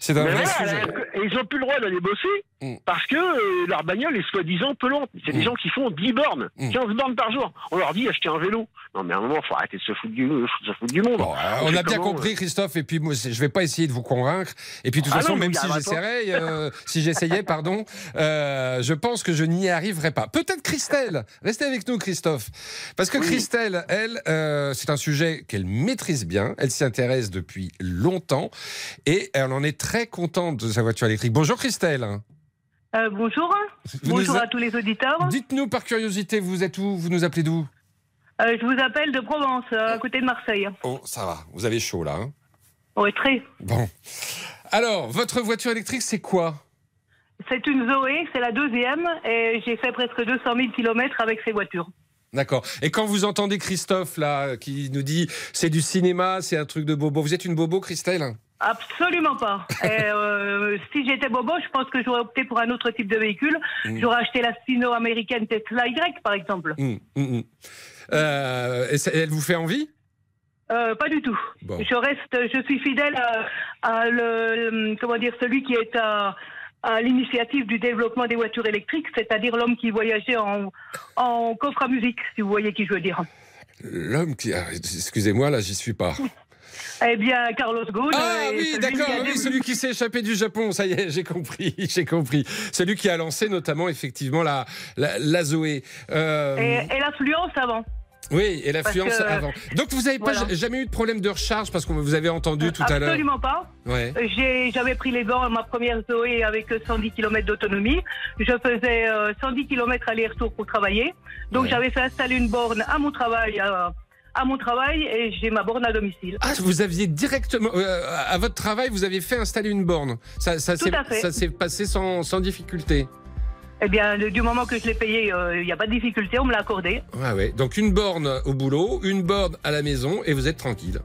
Speaker 3: C'est un vrai sujet.
Speaker 11: là, et ils ont plus le droit d'aller bosser
Speaker 3: Mm.
Speaker 11: Parce que euh, leur bagnole est soi-disant peu lente. C'est des
Speaker 3: Mm.
Speaker 11: gens qui font 10 bornes,
Speaker 3: Mm.
Speaker 11: 15 bornes par jour. On leur dit acheter un vélo. Non, mais à un moment, faut arrêter de se foutre du, de se foutre du monde.
Speaker 3: Bon, euh, on a bien
Speaker 11: comment,
Speaker 3: compris, Christophe, et puis moi, je vais pas essayer de vous convaincre. Et puis, de toute
Speaker 11: Ah
Speaker 3: façon,
Speaker 11: non,
Speaker 3: même
Speaker 11: il
Speaker 3: si j'essaierais, euh, si j'essayais, pardon, euh, je pense que je n'y arriverai pas. Peut-être Christelle. Restez avec nous, Christophe. Parce que
Speaker 11: Oui.
Speaker 3: Christelle, elle, euh, c'est un sujet qu'elle maîtrise bien. Elle s'y intéresse depuis longtemps. Et elle en est très contente de sa voiture électrique. Bonjour, Christelle.
Speaker 12: Euh, bonjour.
Speaker 3: Vous
Speaker 12: bonjour
Speaker 3: a-
Speaker 12: à tous les auditeurs.
Speaker 3: Dites-nous par curiosité, vous êtes où? Vous nous appelez d'où?
Speaker 12: Euh, je vous appelle de Provence, à côté de Marseille.
Speaker 3: Oh, ça va. Vous avez chaud, là. hein?
Speaker 12: Oui, très.
Speaker 3: bon. Alors, votre voiture électrique, c'est quoi?
Speaker 12: C'est une Zoé, c'est la deuxième, et j'ai fait presque 200 000 km avec ces voitures.
Speaker 3: D'accord. Et quand vous entendez Christophe là qui nous dit c'est du cinéma, c'est un truc de bobo, vous êtes une bobo, Christelle?
Speaker 12: Absolument pas. Et, euh, si j'étais bobo, je pense que j'aurais opté pour un autre type de véhicule.
Speaker 3: Mm.
Speaker 12: J'aurais acheté la sino-américaine Tesla Y, par exemple.
Speaker 3: Hum, hum. Euh, et ça- elle vous fait envie?
Speaker 12: Euh, pas du tout.
Speaker 3: Bon.
Speaker 12: Je reste, je suis fidèle à, à le, comment dire, celui qui est à, à l'initiative du développement des voitures électriques, c'est-à-dire l'homme qui voyageait en, en coffre à musique, si vous voyez qui je veux dire.
Speaker 3: L'homme qui... excusez-moi, là, j'y suis pas.
Speaker 12: Eh bien, Carlos Ghosn.
Speaker 3: Ah
Speaker 12: est
Speaker 3: oui, d'accord,
Speaker 12: qui a
Speaker 3: oui,
Speaker 12: dé-
Speaker 3: celui qui s'est échappé du Japon, ça y est, j'ai compris, j'ai compris. Celui qui a lancé notamment effectivement la, la, la Zoé. Euh,
Speaker 12: Et, et l'affluence avant.
Speaker 3: Oui, et l'affluence
Speaker 12: que-
Speaker 3: avant. Donc vous n'avez pas jamais eu de problème de recharge parce que vous avez entendu tout à l'heure.
Speaker 12: Absolument pas.
Speaker 3: Ouais.
Speaker 12: J'ai- J'avais pris les bornes, ma première Zoé avec 110 km d'autonomie. Je faisais euh, 110 km aller-retour pour travailler. Donc
Speaker 3: Ouais.
Speaker 12: j'avais fait installer une borne à mon travail, euh, à mon travail, et j'ai ma borne à domicile.
Speaker 3: Ah, vous aviez directement, euh, à votre travail, vous avez fait installer une borne. Ça, s'est- passé sans, sans difficulté.
Speaker 12: Eh bien, du moment que je l'ai payé, euh, il n'y a pas de difficulté, on me l'a accordé.
Speaker 3: Ouais, ouais. Donc une borne au boulot, une borne à la maison, et vous êtes tranquille.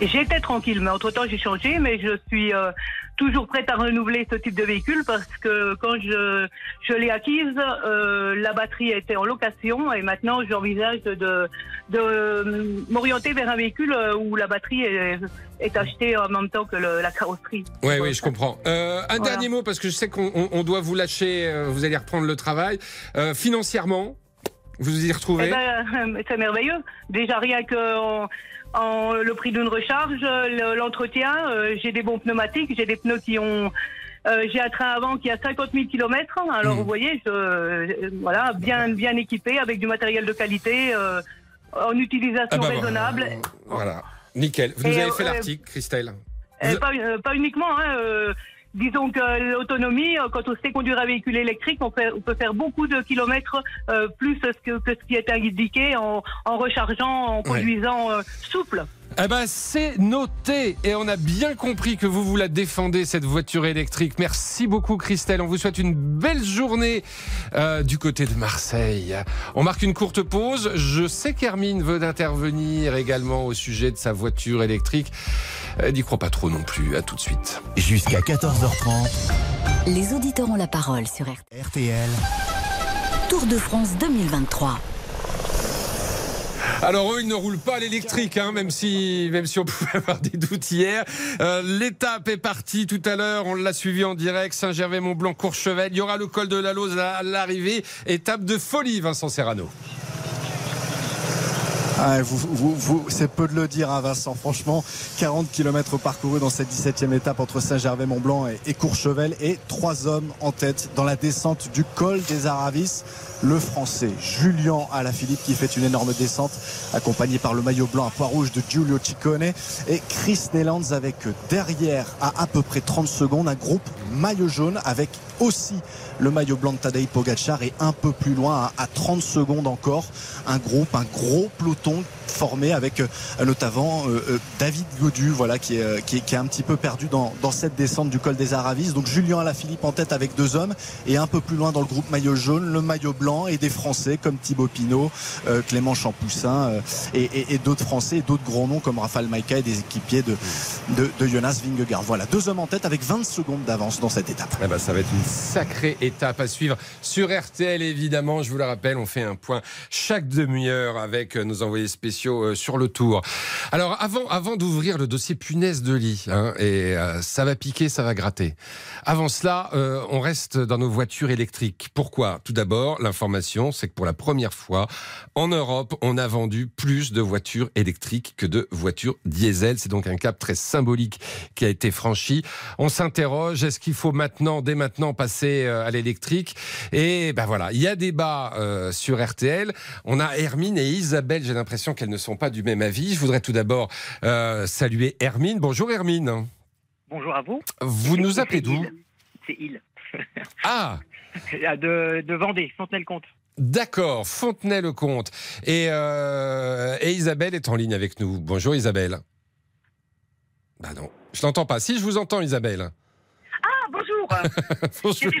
Speaker 12: J'étais tranquille, mais entre-temps j'ai changé, mais je suis euh, toujours prête à renouveler ce type de véhicule parce que quand je, je l'ai acquise, euh, la batterie était en location et maintenant j'envisage de, de, de m'orienter vers un véhicule euh, où la batterie est, est achetée en même temps que le- la carrosserie.
Speaker 3: Oui, oui, je comprends. Euh, un
Speaker 12: Voilà.
Speaker 3: dernier mot, parce que je sais qu'on on- on doit vous lâcher, vous allez reprendre le travail. Financièrement, vous vous y
Speaker 12: Eh
Speaker 3: retrouvez
Speaker 12: ben, c'est merveilleux. Déjà rien que en le prix d'une recharge, le- l'entretien, euh, j'ai des bons pneumatiques, j'ai des pneus qui ont euh, j'ai un train avant qui a 50 000 km. Alors
Speaker 3: Mhm.
Speaker 12: vous voyez, je, euh, voilà, bien bien équipé avec du matériel de qualité, en utilisation
Speaker 3: Ah bah,
Speaker 12: raisonnable.
Speaker 3: Voilà, nickel. Vous nous avez fait l'article, Christelle. Vous-
Speaker 12: pas, pas uniquement. Hein, disons que l'autonomie, euh, quand on sait conduire un véhicule électrique, on, fait- on peut faire beaucoup de kilomètres euh, plus que, que ce qui est indiqué en, en rechargeant, en conduisant euh, souple.
Speaker 3: Eh ben, c'est noté et on a bien compris que vous vous la défendez cette voiture électrique. Merci beaucoup Christelle. On vous souhaite une belle journée euh, du côté de Marseille. On marque une courte pause. Je sais qu'Hermine veut intervenir également au sujet de sa voiture électrique. Elle n'y croit pas trop non plus. À tout de suite.
Speaker 1: Jusqu'à 14h30,
Speaker 2: Les auditeurs ont la parole sur RTL.
Speaker 1: RTL.
Speaker 2: Tour de France 2023.
Speaker 3: Alors eux, ils ne roulent pas à l'électrique, hein, même si même si on pouvait avoir des doutes hier. Euh, L'étape est partie tout à l'heure, on l'a suivi en direct, Saint-Gervais-Mont-Blanc, Courchevel. Il y aura le col de la Lose à l'arrivée. Étape de folie, Vincent Serrano.
Speaker 7: Ah, c'est peu de le dire, hein, Vincent. Franchement, 40 km parcourus dans cette 17e étape entre Saint-Gervais-Mont-Blanc et, et Courchevel et trois hommes en tête dans la descente du col des Aravis. Le français Julien Alaphilippe qui fait une énorme descente accompagné par le maillot blanc à poids rouge de Giulio Ciccone et Chris Neylands avec derrière à à peu près 30 secondes un groupe maillot jaune avec aussi le maillot blanc de Tadej Pogacar et un peu plus loin à, à 30 secondes encore. Un groupe, un gros peloton formé avec euh, notamment euh, euh, David Godu voilà qui est, est, est un petit peu perdu dans, cette descente du col des Aravis donc Julien Alaphilippe en tête avec deux hommes et un peu plus loin dans le groupe maillot jaune le maillot blanc et des Français comme Thibaut Pinot Clément Champoussin et, d'autres Français d'autres gros noms comme Raphaël Maïka et des équipiers de Jonas Vingegaard. Voilà deux hommes en tête avec 20 secondes d'avance dans cette étape.
Speaker 3: Eh ben, ça va être une sacrée étape à suivre sur RTL évidemment. Je vous le rappelle, on fait un point chaque demi-heure avec nos envoyés spéciaux euh, sur le tour. Alors avant, avant d'ouvrir le dossier punaise de lit, hein, et euh, ça va piquer, ça va gratter. Avant cela, euh, on reste dans nos voitures électriques. Pourquoi? Tout d'abord, l'information, c'est que pour la première fois en Europe, on a vendu plus de voitures électriques que de voitures diesel. C'est donc un cap très symbolique qui a été franchi. On s'interroge, est-ce qu'il faut maintenant, dès maintenant, passer euh, à l'électrique Et ben voilà, il y a débat euh, sur RTL. On a Hermine et Isabelle, j'ai l'impression qu'elles ne sont pas du même avis. Je voudrais tout d'abord euh, saluer Hermine. Bonjour Hermine.
Speaker 13: Bonjour à vous.
Speaker 3: Vous nous appelez d'où
Speaker 13: C'est Il.
Speaker 3: Ah
Speaker 13: de, de Vendée, Fontenay-le-Comte.
Speaker 3: D'accord, Fontenay-le-Comte. Et, euh, et Isabelle est en ligne avec nous. Bonjour Isabelle. Bah non, je t'entends pas. Si, je vous entends Isabelle.
Speaker 13: Ah, bonjour.
Speaker 3: Bonjour.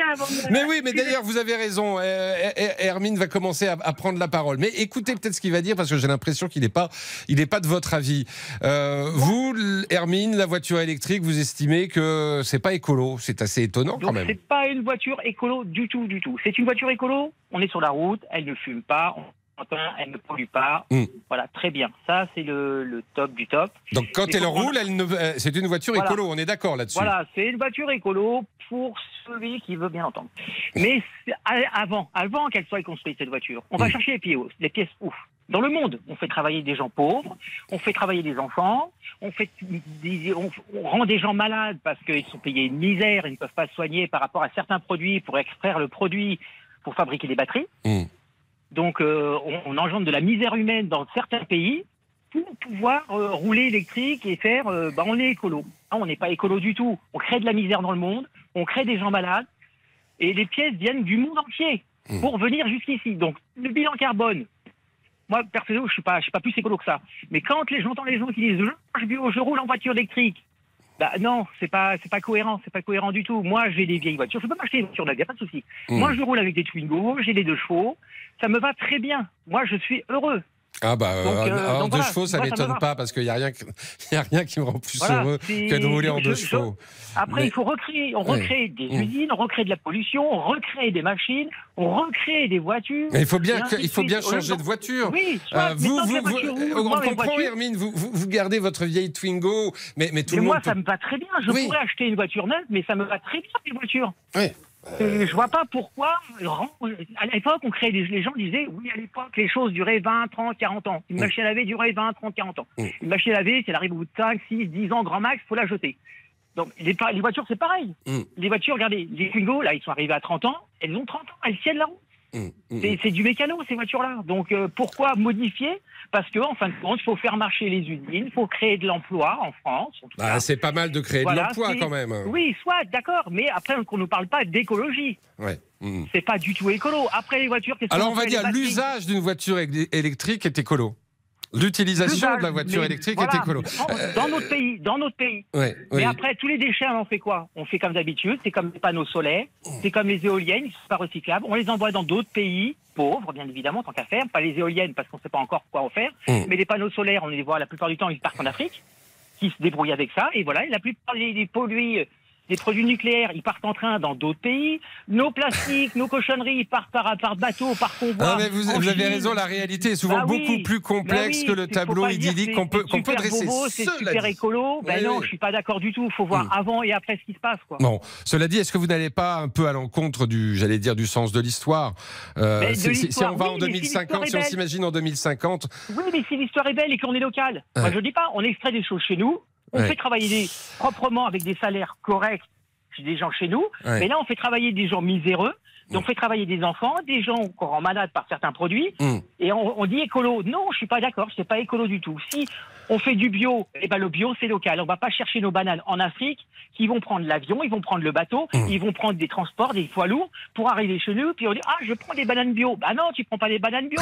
Speaker 13: Quelqu'un avant moi.
Speaker 3: Mais oui, mais d'ailleurs, vous avez raison. Euh, Her- Hermine va commencer à, prendre la parole. Mais écoutez peut-être ce qu'il va dire parce que j'ai l'impression qu'il n'est pas, il pas de votre avis. Euh, vous, Hermine, la voiture électrique, vous estimez que c'est pas écolo. C'est assez étonnant quand
Speaker 13: Donc,
Speaker 3: même.
Speaker 13: c'est pas une voiture écolo du tout, du tout. C'est une voiture écolo, on est sur la route, elle ne fume pas, on entend, elle ne pollue pas.
Speaker 3: Mm.
Speaker 13: Voilà, très bien. Ça, c'est le, le top du top.
Speaker 3: Donc quand elle roule, elle ne, euh, c'est une voiture
Speaker 13: Voilà.
Speaker 3: écolo. On est d'accord là-dessus.
Speaker 13: Voilà, c'est une voiture écolo pour celui qui veut bien entendre. Mais avant, avant qu'elle soit construite, cette voiture, on va
Speaker 3: Mm.
Speaker 13: chercher les pièces, les pièces ouf. Dans le monde, on fait travailler des gens pauvres, on fait travailler des enfants, on, fait des- on, on rend des gens malades parce qu'ils sont payés une misère, ils ne peuvent pas se soigner par rapport à certains produits pour extraire le produit pour fabriquer des batteries.
Speaker 3: Mm.
Speaker 13: Donc euh, on, on engendre de la misère humaine dans certains pays pour pouvoir euh, rouler électrique et faire, euh, bah, on est écolo. Ah, on n'est pas écolo du tout. On crée de la misère dans le monde, on crée des gens malades, et les pièces viennent du monde entier
Speaker 3: Mm.
Speaker 13: pour venir jusqu'ici. Donc le bilan carbone, moi personnellement, je suis pas, je suis pas plus écolo que ça. Mais quand les, j'entends les gens qui disent je, je, je roule en voiture électrique, bah non, c'est pas, c'est pas cohérent, c'est pas cohérent du tout. Moi, j'ai des vieilles voitures, je peux m'acheter une voiture neuve, y a pas de souci.
Speaker 3: Mm.
Speaker 13: Moi, je roule avec des Twingo, j'ai des deux chevaux, ça me va très bien. Moi, je suis heureux.
Speaker 3: Ah bah
Speaker 13: Donc, euh,
Speaker 3: alors
Speaker 13: donc
Speaker 3: deux
Speaker 13: voilà,
Speaker 3: chevaux, ça
Speaker 13: moi, ça
Speaker 3: m'étonne pas parce qu'il y a rien, y a rien qui me rend plus
Speaker 13: Voilà,
Speaker 3: heureux que de rouler en deux
Speaker 13: je-
Speaker 3: chevaux.
Speaker 13: Après,
Speaker 3: Mais-
Speaker 13: il faut recréer, on
Speaker 3: Ouais.
Speaker 13: recrée des
Speaker 3: Mm.
Speaker 13: usines, on recrée de la pollution, on recrée des machines, on recrée des voitures.
Speaker 3: Mais il faut bien, que- il faut bien changer de voiture.
Speaker 13: Oui, soit,
Speaker 3: Euh, vous, vous, vous-
Speaker 13: voiture roule,
Speaker 3: on
Speaker 13: moi,
Speaker 3: comprend, Hermine, vous, vous, vous gardez votre vieille Twingo, mais, mais tout
Speaker 13: Mais
Speaker 3: le
Speaker 13: moi,
Speaker 3: monde.
Speaker 13: ça
Speaker 3: peut-
Speaker 13: me va très bien. Je
Speaker 3: Oui.
Speaker 13: pourrais acheter une voiture neuve, mais ça me va très bien, les voitures.
Speaker 3: Oui.
Speaker 13: Euh, je vois pas pourquoi. À l'époque, on créait des, les gens disaient oui, à l'époque, les choses duraient 20, 30, 40 ans. Une
Speaker 3: Mm.
Speaker 13: machine à laver durait 20, 30, 40 ans.
Speaker 3: Mm.
Speaker 13: Une machine à laver, si elle arrive au bout de 5, 6, 10 ans, grand max, faut la jeter. Donc, les, les voitures, c'est pareil.
Speaker 3: Mm.
Speaker 13: Les voitures, regardez, les Twingo, là, ils sont arrivés à 30 ans, elles ont 30 ans, elles tiennent la route.
Speaker 3: Mm, mm,
Speaker 13: C'est c'est du mécano, ces voitures-là. Donc, euh, pourquoi modifier? Parce qu'en fin de compte, il faut faire marcher les usines, il faut créer de l'emploi en France. en
Speaker 3: Bah, c'est pas mal de créer
Speaker 13: Voilà,
Speaker 3: de l'emploi quand même.
Speaker 13: Oui, soit, d'accord, mais après, qu'on ne nous parle pas d'écologie.
Speaker 3: Ouais. Mm.
Speaker 13: C'est pas du tout écolo. Après, les voitures, qu'est-ce
Speaker 3: Alors on va dire l'usage d'une voiture éle- électrique est écolo. L'utilisation de la voiture électrique
Speaker 13: voilà,
Speaker 3: est écolo.
Speaker 13: en- Dans notre pays, dans notre pays.
Speaker 3: Ouais,
Speaker 13: Mais
Speaker 3: oui.
Speaker 13: après, tous les déchets, on en fait quoi? On fait comme d'habitude, c'est comme les panneaux solaires, c'est comme les éoliennes, ils sont pas recyclables. On les envoie dans d'autres pays pauvres, bien évidemment, tant qu'à faire. Pas les éoliennes, parce qu'on ne sait pas encore quoi en faire.
Speaker 3: Mm.
Speaker 13: Mais les panneaux solaires, on les voit la plupart du temps, ils partent en Afrique, qui se débrouillent avec ça. Et voilà, et la plupart des, des pollués, des produits nucléaires, ils partent en train dans d'autres pays. Nos plastiques, nos cochonneries, ils partent par, par bateau, par convoi.
Speaker 3: Mais vous, avez raison, la réalité est souvent
Speaker 13: Bah oui,
Speaker 3: beaucoup plus complexe
Speaker 13: bah oui,
Speaker 3: que le tableau idyllique qu'on peut,
Speaker 13: c'est
Speaker 3: qu'on peut
Speaker 13: super
Speaker 3: dresser.
Speaker 13: C'est super
Speaker 3: dit.
Speaker 13: écolo. Ben non,
Speaker 3: oui.
Speaker 13: je suis pas d'accord du tout. Il faut voir
Speaker 3: Mm.
Speaker 13: avant et après ce qui se passe. Quoi.
Speaker 3: Bon, cela dit, est-ce que vous n'allez pas un peu à l'encontre du, j'allais dire, du sens de l'histoire? Euh, si, on va en
Speaker 13: mais si
Speaker 3: 2050,
Speaker 13: l'histoire est
Speaker 3: si on s'imagine en 2050,
Speaker 13: Oui, mais si l'histoire est belle et qu'on est local. Moi,
Speaker 3: Ouais.
Speaker 13: je dis pas, on extrait des choses chez nous, on
Speaker 3: Ouais.
Speaker 13: fait travailler des, proprement avec des salaires corrects chez des gens chez nous.
Speaker 3: Ouais.
Speaker 13: Mais là, on fait travailler des gens miséreux. Donc, on fait travailler des enfants, des gens qui rend malades par certains produits.
Speaker 3: Mm.
Speaker 13: Et on, on dit écolo. Non, je suis pas d'accord. C'est pas écolo du tout. Si on fait du bio, eh ben le bio c'est local. On va pas chercher nos bananes en Afrique, qui vont prendre l'avion, ils vont prendre le bateau,
Speaker 3: Mm.
Speaker 13: ils vont prendre des transports, des poids lourds pour arriver chez nous. Puis on dit ah je prends des bananes bio. Bah non, tu prends pas des bananes bio.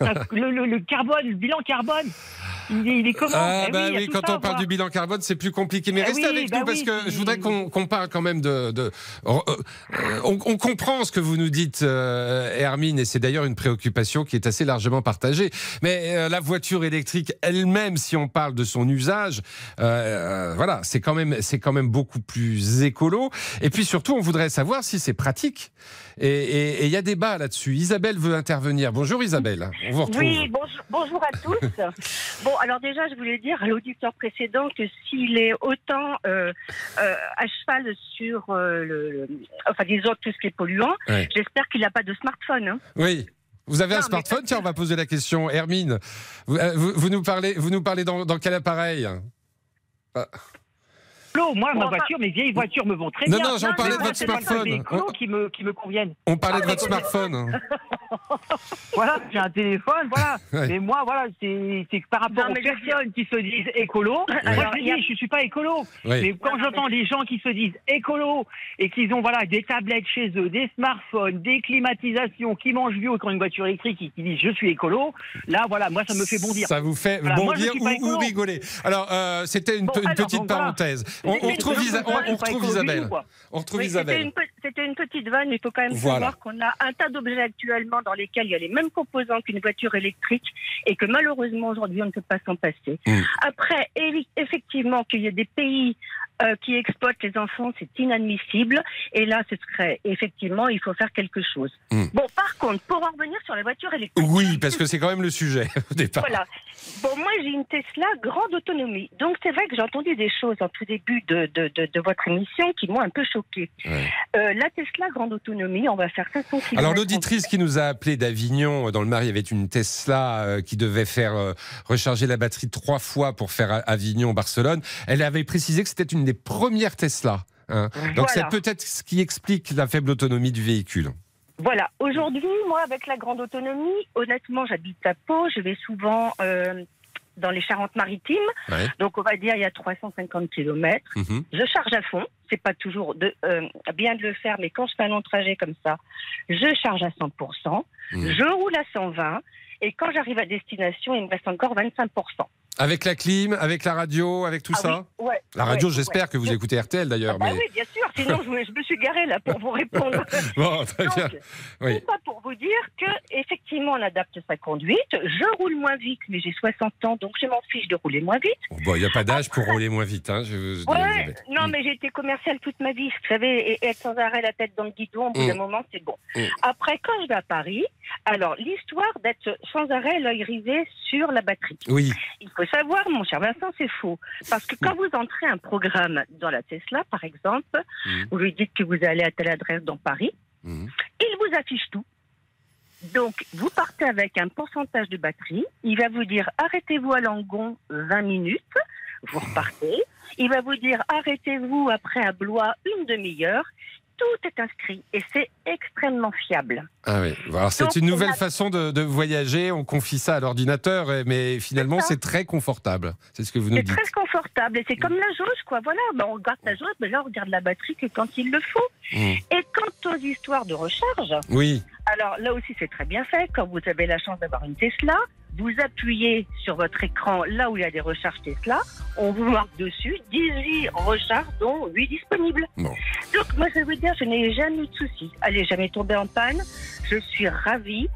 Speaker 13: le, le- le carbone, le bilan carbone. Il est, il est comment
Speaker 3: Ah
Speaker 13: Eh
Speaker 3: bah oui, quand on parle du bilan carbone, c'est plus compliqué. Mais
Speaker 13: Eh
Speaker 3: restez
Speaker 13: oui,
Speaker 3: avec
Speaker 13: bah
Speaker 3: nous parce que je voudrais qu'on qu'on parle quand même de. de- euh, euh, on, on comprend ce que vous nous dites, euh, Hermine, et c'est d'ailleurs une préoccupation qui est assez largement partagée. Mais euh, la voiture électrique elle-même, si on parle de son usage, euh, euh, voilà, c'est quand même c'est quand même beaucoup plus écolo. Et puis surtout, on voudrait savoir si c'est pratique. Et il y a débat là-dessus. Isabelle veut intervenir. Bonjour Isabelle. On vous retrouve.
Speaker 14: Oui, bonjour, bonjour à tous. bon, alors déjà, je voulais dire à l'auditeur précédent que s'il est autant euh, euh, à cheval sur euh, le, le- enfin disons tout ce qui est polluant,
Speaker 3: Ouais.
Speaker 14: j'espère qu'il n'a pas de smartphone. hein.
Speaker 3: Oui. Vous avez un
Speaker 14: Non,
Speaker 3: smartphone? Tiens, on va poser la question. Hermine, vous, euh, vous- vous nous parlez, vous nous parlez dans, dans quel appareil? Ah,
Speaker 13: Écolo, moi,
Speaker 14: Bon,
Speaker 13: ma voiture, mes vieilles voitures me vont très
Speaker 3: Non,
Speaker 13: bien.
Speaker 3: non, j'en
Speaker 13: mais
Speaker 3: parlais de votre smartphone.
Speaker 13: qui me, qui me conviennent.
Speaker 3: On parlait de
Speaker 13: Ah,
Speaker 3: votre smartphone.
Speaker 13: Voilà, j'ai un téléphone, voilà.
Speaker 3: Ouais.
Speaker 13: Mais moi, voilà, c'est par rapport
Speaker 14: Non,
Speaker 13: aux personnes qui se disent écolo, moi
Speaker 14: Alors,
Speaker 13: je
Speaker 14: y a-
Speaker 13: dis, je suis pas écolo.
Speaker 3: Oui.
Speaker 13: Mais quand j'entends des gens qui se disent écolo et qu'ils ont voilà des tablettes chez eux, des smartphones, des climatisations, qui mangent bio quand une voiture électrique, qui, qui disent je suis écolo, là voilà, moi ça me fait bondir.
Speaker 3: Ça vous fait
Speaker 13: Voilà, moi, je
Speaker 3: bondir
Speaker 13: suis
Speaker 3: ou, rigoler. Alors, euh, c'était une,
Speaker 14: Bon,
Speaker 3: pe- une
Speaker 14: alors,
Speaker 3: petite
Speaker 13: voilà.
Speaker 3: parenthèse. On, on retrouve, Isa- on- on Isabelle. On retrouve
Speaker 14: Oui,
Speaker 3: Isabelle.
Speaker 14: c'était une petite vanne, il faut quand même
Speaker 3: Voilà.
Speaker 14: savoir qu'on a un tas d'objets actuellement dans lesquels il y a les mêmes composants qu'une voiture électrique et que malheureusement aujourd'hui on ne peut pas s'en passer.
Speaker 3: Mm.
Speaker 14: Après, effectivement, qu'il y ait des pays euh, qui exploitent les enfants, c'est inadmissible. Et là, ce serait effectivement, il faut faire quelque chose.
Speaker 3: Mm.
Speaker 14: Bon, par contre, pour en revenir sur la voiture électrique.
Speaker 3: Oui, parce que c'est quand même le sujet au départ.
Speaker 14: Voilà. Bon, moi, j'ai une Tesla grande autonomie. Donc, c'est vrai que j'ai entendu des choses en tout début de, de, de, de votre émission qui m'ont un peu choquée.
Speaker 3: Ouais.
Speaker 14: Euh, la Tesla grande autonomie, on va faire 500 km.
Speaker 3: Alors l'auditrice qui nous a appelé d'Avignon, dans le Marais, il y avait une Tesla euh, qui devait faire euh, recharger la batterie trois fois pour faire Avignon-Barcelone. Elle avait précisé que c'était une des premières Tesla. hein. Donc c'est peut-être ce qui explique la faible autonomie du véhicule.
Speaker 14: Voilà. Aujourd'hui, moi, avec la grande autonomie, honnêtement, j'habite à Pau. Je vais souvent euh, dans les Charentes-Maritimes.
Speaker 3: Ouais.
Speaker 14: Donc, on va dire, il y a 350 km.
Speaker 3: Mhm.
Speaker 14: Je charge à fond. C'est pas toujours de, euh, bien de le faire, mais quand je fais un long trajet comme ça, je charge à 100%.
Speaker 3: Mhm.
Speaker 14: Je roule à 120. Et quand j'arrive à destination, il me reste encore 25%.
Speaker 3: Avec la clim, avec la radio, avec tout
Speaker 14: Ah
Speaker 3: ça
Speaker 14: oui, ouais,
Speaker 3: La radio,
Speaker 14: ouais,
Speaker 3: j'espère
Speaker 14: ouais.
Speaker 3: que vous écoutez RTL d'ailleurs.
Speaker 14: Bah
Speaker 3: mais...
Speaker 14: oui, bien sûr. Sinon, je, me suis garée là pour vous répondre.
Speaker 3: Bon, très bien. Oui.
Speaker 14: Tout ça pour vous dire que effectivement, on adapte sa conduite. Je roule moins vite, mais j'ai 60 ans, donc je m'en fiche de rouler moins vite.
Speaker 3: Bon, il n'y a pas d'âge pour rouler moins vite, hein, je
Speaker 14: non, mais j'ai été commerciale toute ma vie, vous savez, et, être sans arrêt la tête dans le guidon, au bout
Speaker 3: Mm.
Speaker 14: d'un moment, c'est bon.
Speaker 3: Mm.
Speaker 14: Après, quand je vais à Paris, alors l'histoire d'être sans arrêt l'œil rivé sur la batterie.
Speaker 3: Oui.
Speaker 14: Il faut savoir, mon cher Vincent, c'est faux. Parce que quand vous entrez un programme dans la Tesla, par exemple,
Speaker 3: Mm.
Speaker 14: vous lui dites que vous allez à telle adresse dans Paris,
Speaker 3: Mhm.
Speaker 14: il vous affiche tout. Donc, vous partez avec un pourcentage de batterie. Il va vous dire arrêtez-vous à Langon 20 minutes. Vous repartez. Il va vous dire arrêtez-vous après à Blois une demi-heure. Tout est inscrit et c'est extrêmement fiable.
Speaker 3: Ah oui. Alors c'est une nouvelle
Speaker 14: a-
Speaker 3: façon de, de voyager. On confie ça à l'ordinateur, mais finalement
Speaker 14: C'est
Speaker 3: c'est très confortable. C'est ce que vous nous
Speaker 14: C'est
Speaker 3: dites.
Speaker 14: très confortable et c'est comme la jauge, quoi. Voilà, ben, on regarde la jauge, mais là on regarde la batterie que quand il le faut.
Speaker 3: Mm.
Speaker 14: Et quant aux histoires de recharge,
Speaker 3: Oui.
Speaker 14: Alors là aussi, c'est très bien fait. Quand vous avez la chance d'avoir une Tesla, vous appuyez sur votre écran là où il y a des recharges Tesla. On vous marque dessus 18 recharges, dont 8 disponibles.
Speaker 3: Bon.
Speaker 14: Donc moi, je vais vous dire, je n'ai jamais eu de soucis. Allez, jamais tombé en panne. Je suis ravie.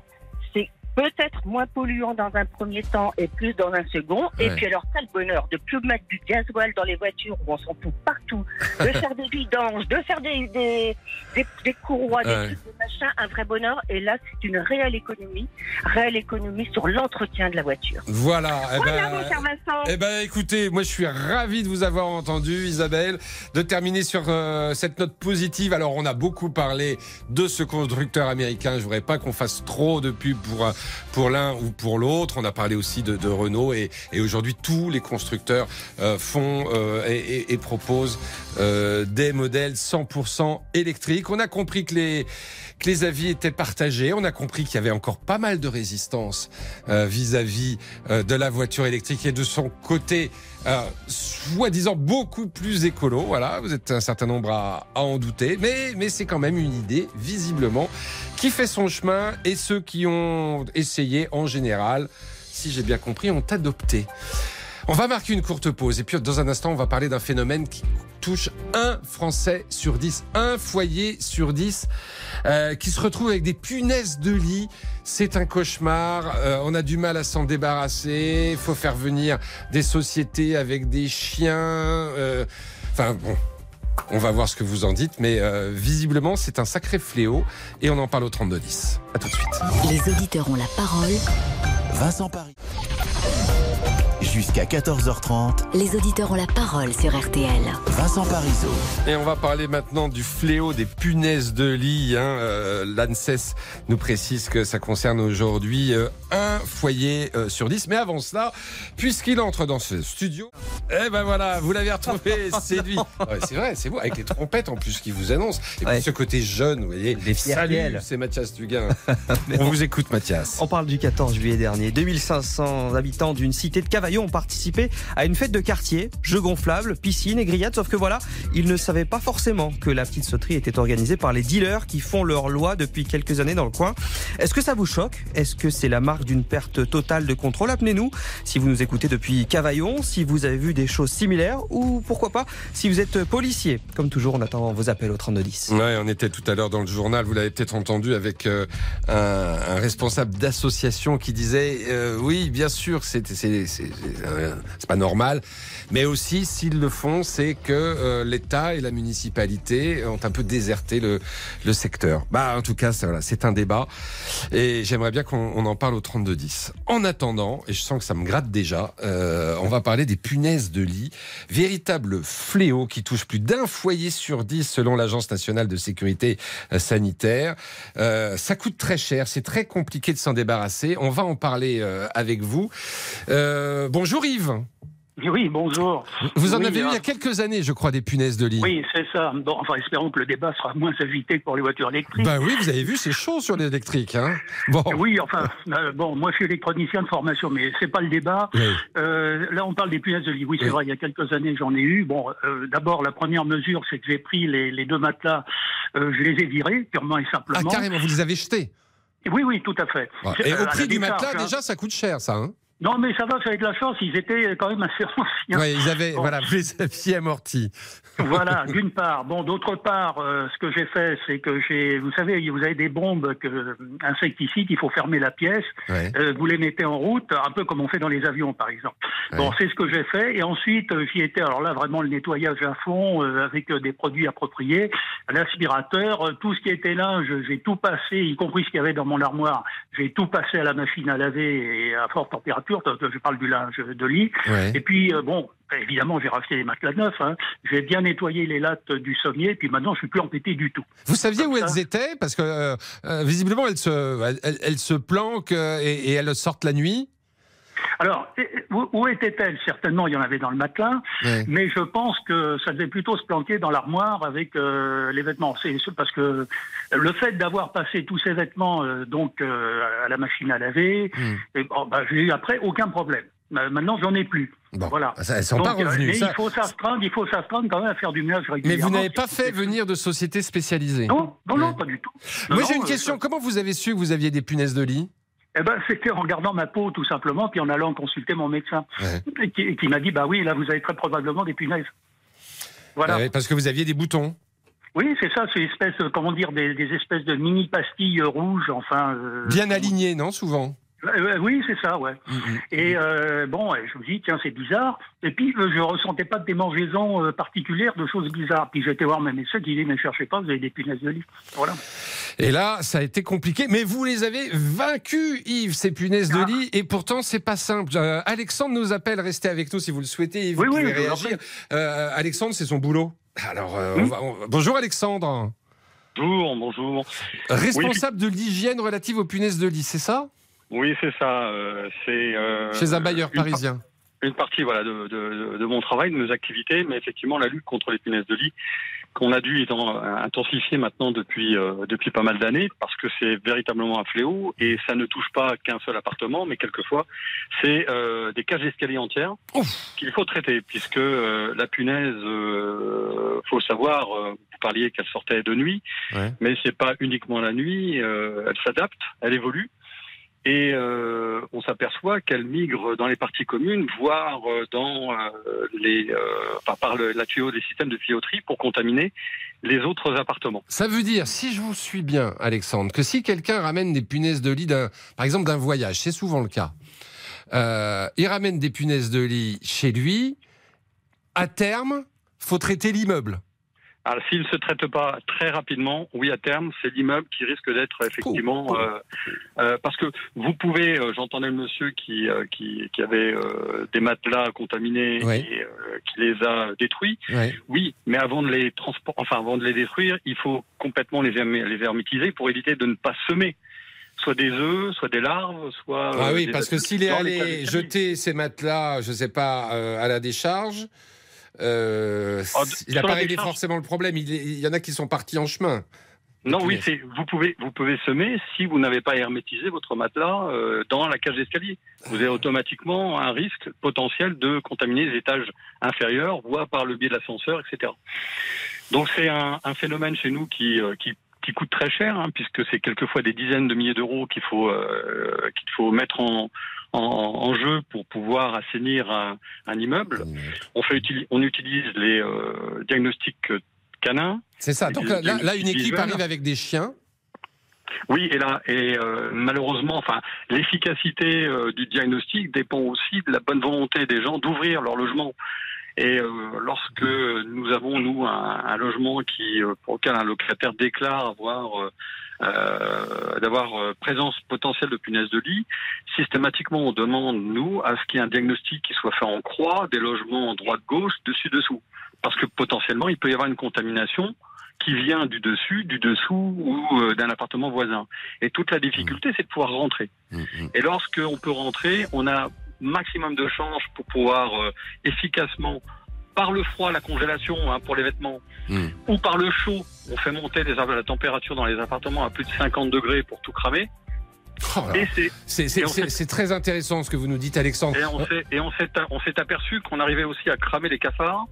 Speaker 14: Peut-être moins polluant dans un premier temps et plus dans un second. Et puis alors, quel bonheur de plus mettre du gasoil dans les voitures où on s'en fout partout, de faire des vidanges, de faire des, des, des, des courroies, des trucs, des machins, un vrai bonheur. Et là, c'est une réelle économie, réelle économie sur l'entretien de la voiture.
Speaker 3: Voilà. eh
Speaker 14: Voilà,
Speaker 3: ben-
Speaker 14: mon cher Vincent.
Speaker 3: Eh ben, écoutez, moi je suis ravi de vous avoir entendu, Isabelle, de terminer sur euh, cette note positive. Alors, on a beaucoup parlé de ce constructeur américain. Je voudrais pas qu'on fasse trop de pub pour euh, pour l'un ou pour l'autre. On a parlé aussi de, Renault et, et aujourd'hui tous les constructeurs euh, font euh, et, et- et proposent euh, des modèles 100% électriques. On a compris que les que les avis étaient partagés. On a compris qu'il y avait encore pas mal de résistance euh, vis-à-vis euh, de la voiture électrique et de son côté, euh, soi-disant beaucoup plus écolo. Voilà, vous êtes un certain nombre à, à en douter, mais, mais c'est quand même une idée, visiblement, qui fait son chemin et ceux qui ont essayé, en général, si j'ai bien compris, ont adopté. On va marquer une courte pause et puis dans un instant, on va parler d'un phénomène qui touche un Français sur dix, un foyer sur dix euh, qui se retrouve avec des punaises de lit. C'est un cauchemar. Euh, on a du mal à s'en débarrasser. Il faut faire venir des sociétés avec des chiens. euh, Enfin bon. On va voir ce que vous en dites, mais euh, visiblement c'est un sacré fléau et on en parle au 3210. À tout de suite.
Speaker 2: Les auditeurs ont la parole.
Speaker 1: Vincent Paris. Jusqu'à 14h30,
Speaker 2: Les auditeurs ont la parole sur RTL.
Speaker 1: Vincent Parisot.
Speaker 3: Et on va parler maintenant du fléau des punaises de lit. Hein. Euh, L'ANSES nous précise que ça concerne aujourd'hui euh, un foyer euh, sur dix. Mais avant cela, puisqu'il entre dans ce studio, eh ben voilà, vous l'avez retrouvé, c'est lui. Ouais, c'est vrai, c'est vous, avec les trompettes en plus qui vous annoncent. Et puis ce côté jeune, vous voyez.
Speaker 10: Les fiers
Speaker 3: Salut, c'est Mathias Duguin. on vous écoute, Mathias.
Speaker 10: On parle du 14 juillet dernier. 2500 habitants d'une cité de Cavaillon ont participé à une fête de quartier, jeux gonflables, piscine et grillades. Sauf que voilà, ils ne savaient pas forcément que la petite sauterie était organisée par les dealers qui font leur loi depuis quelques années dans le coin. Est-ce que ça vous choque? Est-ce que c'est la marque d'une perte totale de contrôle? Appelez-nous si vous nous écoutez depuis Cavaillon, si vous avez vu des choses similaires ou pourquoi pas si vous êtes policier. Comme toujours, on attend vos appels au 3210.
Speaker 3: Ouais, on était tout à l'heure dans le journal, vous l'avez peut-être entendu avec euh, un, responsable d'association qui disait euh, oui, bien sûr, c'est c'est pas normal, mais aussi s'ils le font, c'est que euh, l'État et la municipalité ont un peu déserté le le secteur. Bah en tout cas, voilà, c'est un débat et j'aimerais bien qu'on on en parle au 32 10. En attendant, et je sens que ça me gratte déjà, euh, on va parler des punaises de lit, véritable fléau qui touche plus d'un foyer sur dix selon l'Agence nationale de sécurité euh, sanitaire. Euh, ça coûte très cher, c'est très compliqué de s'en débarrasser. On va en parler euh, avec vous. Euh, bonjour Yves.
Speaker 15: Oui, bonjour.
Speaker 3: Vous en
Speaker 15: Oui,
Speaker 3: avez eu il y a quelques années, je crois, des punaises de lit.
Speaker 15: Oui, c'est ça. Bon, enfin, espérons que le débat sera moins agité que pour les voitures électriques.
Speaker 3: Bah oui, vous avez vu, c'est chaud sur l'électrique. Hein bon.
Speaker 15: Oui, enfin, euh, bon, moi je suis électronicien de formation, mais c'est pas le débat.
Speaker 3: Oui.
Speaker 15: Euh, là, on parle des punaises de lit. Oui, c'est
Speaker 3: Oui.
Speaker 15: vrai, il y a quelques années, j'en ai eu. Bon, euh, d'abord, la première mesure, c'est que j'ai pris les, les deux matelas, je les ai virés, purement et
Speaker 3: Ah,
Speaker 15: simplement.
Speaker 3: carrément, vous les avez jetés.
Speaker 15: Oui, oui, tout à fait.
Speaker 3: Ouais. Et au prix du matelas,
Speaker 15: hein.
Speaker 3: déjà, ça coûte cher, ça. Hein
Speaker 15: Non, mais ça va, ça de la chance, ils étaient quand même assez anciens.
Speaker 3: ouais, ils avaient,
Speaker 15: Bon.
Speaker 3: voilà, les aviez amortis.
Speaker 15: Voilà, d'une part. Bon, d'autre part, euh, ce que j'ai fait, c'est que j'ai, vous savez, vous avez des bombes que, insecticides, il faut fermer la pièce.
Speaker 3: Ouais.
Speaker 15: Euh, vous les mettez en route, un peu comme on fait dans les avions, par exemple. Bon, c'est ce que j'ai fait. Et ensuite, euh, j'y étais, alors là, vraiment le nettoyage à fond, euh, avec euh, des produits appropriés, l'aspirateur, euh, tout ce qui était là, j'ai tout passé, y compris ce qu'il y avait dans mon armoire, j'ai tout passé à la machine à laver et à forte température. Je parle du linge de lit.
Speaker 3: Ouais.
Speaker 15: Et puis, euh, bon, évidemment, j'ai racheté des matelas neufs. Hein. J'ai bien nettoyé les lattes du sommier, puis maintenant, je suis plus embêté du tout.
Speaker 3: Vous saviez
Speaker 15: Comme
Speaker 3: où
Speaker 15: ça.
Speaker 3: elles étaient? Parce que euh, euh, visiblement, elles se, elles, se planquent et, et elles sortent la nuit.
Speaker 15: Alors, où, étaient-elles Certainement, il y en avait dans le matelas,
Speaker 3: Ouais.
Speaker 15: mais je pense que ça devait plutôt se planquer dans l'armoire avec euh, les vêtements. C'est parce que le fait d'avoir passé tous ces vêtements euh, donc euh, à la machine à laver, bah, j'ai eu après aucun problème. Euh, Maintenant, j'en ai plus.
Speaker 3: Bon,
Speaker 15: Voilà.
Speaker 3: ça, elles sont
Speaker 15: Donc,
Speaker 3: pas
Speaker 15: euh,
Speaker 3: revenues.
Speaker 15: mais
Speaker 3: ça.
Speaker 15: il faut s'astreindre, il faut s'astreindre quand même à faire du ménage
Speaker 3: Mais
Speaker 15: régulièrement.
Speaker 3: vous n'avez pas fait venir de société spécialisée.
Speaker 15: Non, non, non, pas du tout. Non,
Speaker 3: Moi, j'ai une
Speaker 15: euh,
Speaker 3: question. Comment vous avez su que vous aviez des punaises de lit?
Speaker 15: Eh ben, c'était en regardant ma peau, tout simplement, puis en allant consulter mon médecin,
Speaker 3: Ouais.
Speaker 15: qui, qui m'a dit, bah oui, là, vous avez très probablement des punaises. Voilà.
Speaker 3: Ah Parce que vous aviez des boutons.
Speaker 15: Oui, c'est ça, c'est espèce, euh, comment dire, des, des espèces de mini pastilles euh, rouges, enfin. euh,
Speaker 3: Bien alignés, non Souvent?
Speaker 15: Euh, oui, c'est ça, ouais.
Speaker 3: Mhm.
Speaker 15: Et euh, bon, ouais, je me dis, tiens, c'est bizarre. Et puis, euh, je ressentais pas de démangeaison euh, particulière, de choses bizarres. Puis j'étais voir mes médecins qui disaient, mais cherchez pas, vous avez des punaises de lit. Voilà.
Speaker 3: Et là, ça a été compliqué. Mais vous les avez vaincus, Yves, ces punaises
Speaker 15: Ah.
Speaker 3: de lit. Et pourtant, c'est pas simple. Euh, Alexandre nous appelle. Restez avec nous si vous le souhaitez. Yves,
Speaker 15: Oui,
Speaker 3: vous
Speaker 15: oui,
Speaker 3: pouvez
Speaker 15: en
Speaker 3: réagir. Euh, Alexandre, c'est son boulot. Alors, euh, on
Speaker 15: Oui.
Speaker 3: va- on- bonjour Alexandre.
Speaker 16: Bonjour, bonjour.
Speaker 3: Responsable de l'hygiène relative aux punaises de lit, c'est ça?
Speaker 16: Oui, c'est ça. euh, c'est euh,
Speaker 3: Chez un bailleur parisien.
Speaker 16: Une partie voilà de, de, de mon travail, de mes activités, mais effectivement la lutte contre les punaises de lit qu'on a dû étant, intensifier maintenant depuis euh, depuis pas mal d'années parce que c'est véritablement un fléau et ça ne touche pas qu'un seul appartement, mais quelquefois c'est euh, des cages d'escalier entières qu'il faut traiter puisque euh, la punaise, euh, faut savoir, euh, vous parliez qu'elle sortait de nuit,
Speaker 3: Ouais.
Speaker 16: mais c'est pas uniquement la nuit, euh, elle s'adapte, elle évolue. Et euh, on s'aperçoit qu'elle migre dans les parties communes, voire euh, dans euh, les, enfin, par le, la tuyau des systèmes de tuyauterie pour contaminer les autres appartements.
Speaker 3: Ça veut dire, si je vous suis bien, Alexandre, que si quelqu'un ramène des punaises de lit, par exemple d'un voyage, c'est souvent le cas, il ramène des punaises de lit chez lui, à terme, faut traiter l'immeuble.
Speaker 16: Alors, s'il ne se traite pas très rapidement, oui, à terme, c'est l'immeuble qui risque d'être effectivement. euh, euh, parce que vous pouvez, euh, j'entendais le monsieur qui, qui, qui avait des matelas contaminés
Speaker 3: Oui.
Speaker 16: et qui les a détruits. Oui, mais avant de les transporter, enfin, avant de les détruire, il faut complètement les, les hermétiser pour éviter de ne pas semer. Soit des œufs, soit des larves, soit.
Speaker 3: Ah oui, parce que s'il est allé jeter ses matelas, je sais pas, à la décharge, euh,
Speaker 16: Ah,
Speaker 3: il n'a pas réglé forcément le problème. Il, y en a qui sont partis en chemin.
Speaker 16: Non, oui, c'est vous pouvez vous pouvez semer si vous n'avez pas hermétisé votre matelas euh, dans la cage d'escalier. Vous avez automatiquement un risque potentiel de contaminer les étages inférieurs, voire par le biais de l'ascenseur, etc. Donc c'est un, un phénomène chez nous qui euh, qui, qui coûte très cher, hein, puisque c'est quelquefois des dizaines de milliers d'euros qu'il faut euh, qu'il faut mettre en, en, en jeu pour pouvoir assainir un, un immeuble. On fait on utilise les euh, diagnostics canins.
Speaker 3: C'est ça. Donc là, une équipe arrive avec des chiens.
Speaker 16: Oui, et là, et euh, malheureusement, enfin, l'efficacité euh, du diagnostic dépend aussi de la bonne volonté des gens d'ouvrir leur logement. Et euh, lorsque nous avons nous un, un logement qui euh, pour lequel un locataire déclare avoir euh, euh, d'avoir présence potentielle de punaises de lit, systématiquement on demande nous à ce qu'il y ait un diagnostic qui soit fait en croix, des logements en droite-gauche, dessus-dessous, parce que potentiellement il peut y avoir une contamination qui vient du dessus, du dessous ou euh, d'un appartement voisin. Et toute la difficulté, c'est de pouvoir rentrer. Et lorsque on peut rentrer, on a maximum de chances pour pouvoir euh, efficacement, par le froid, la congélation hein, pour les vêtements, ou par le chaud, on fait monter les, la température dans les appartements à plus de 50 degrés pour tout cramer.
Speaker 3: Oh
Speaker 16: c'est
Speaker 3: très intéressant ce que vous nous dites, Alexandre.
Speaker 16: et on s'est et on s'est on s'est aperçu qu'on arrivait aussi à cramer les cafards.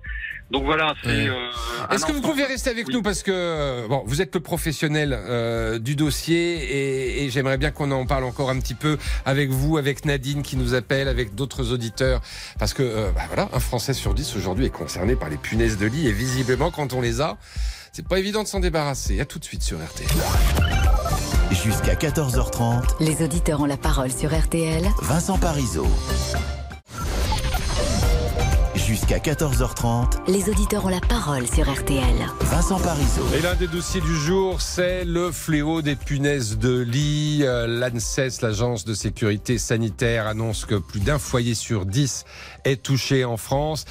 Speaker 16: Donc voilà, c'est.
Speaker 3: Ouais.
Speaker 16: euh,
Speaker 3: Est-ce que vous pouvez rester avec nous parce que euh, bon, vous êtes le professionnel euh, du dossier et, et j'aimerais bien qu'on en parle encore un petit peu avec vous, avec Nadine qui nous appelle, avec d'autres auditeurs, parce que euh, bah voilà, un Français sur dix aujourd'hui est concerné par les punaises de lit et visiblement quand on les a, c'est pas évident de s'en débarrasser. À tout de suite sur RTL.
Speaker 1: Jusqu'à 14h30,
Speaker 2: Les auditeurs ont la parole sur RTL.
Speaker 1: Vincent Parisot. Jusqu'à 14h30,
Speaker 2: Les auditeurs ont la parole sur RTL.
Speaker 1: Vincent Parisot.
Speaker 3: Et l'un des dossiers du jour, c'est le fléau des punaises de lit. Euh, L'ANSES, l'agence de sécurité sanitaire, annonce que plus d'un foyer sur dix est touché en France,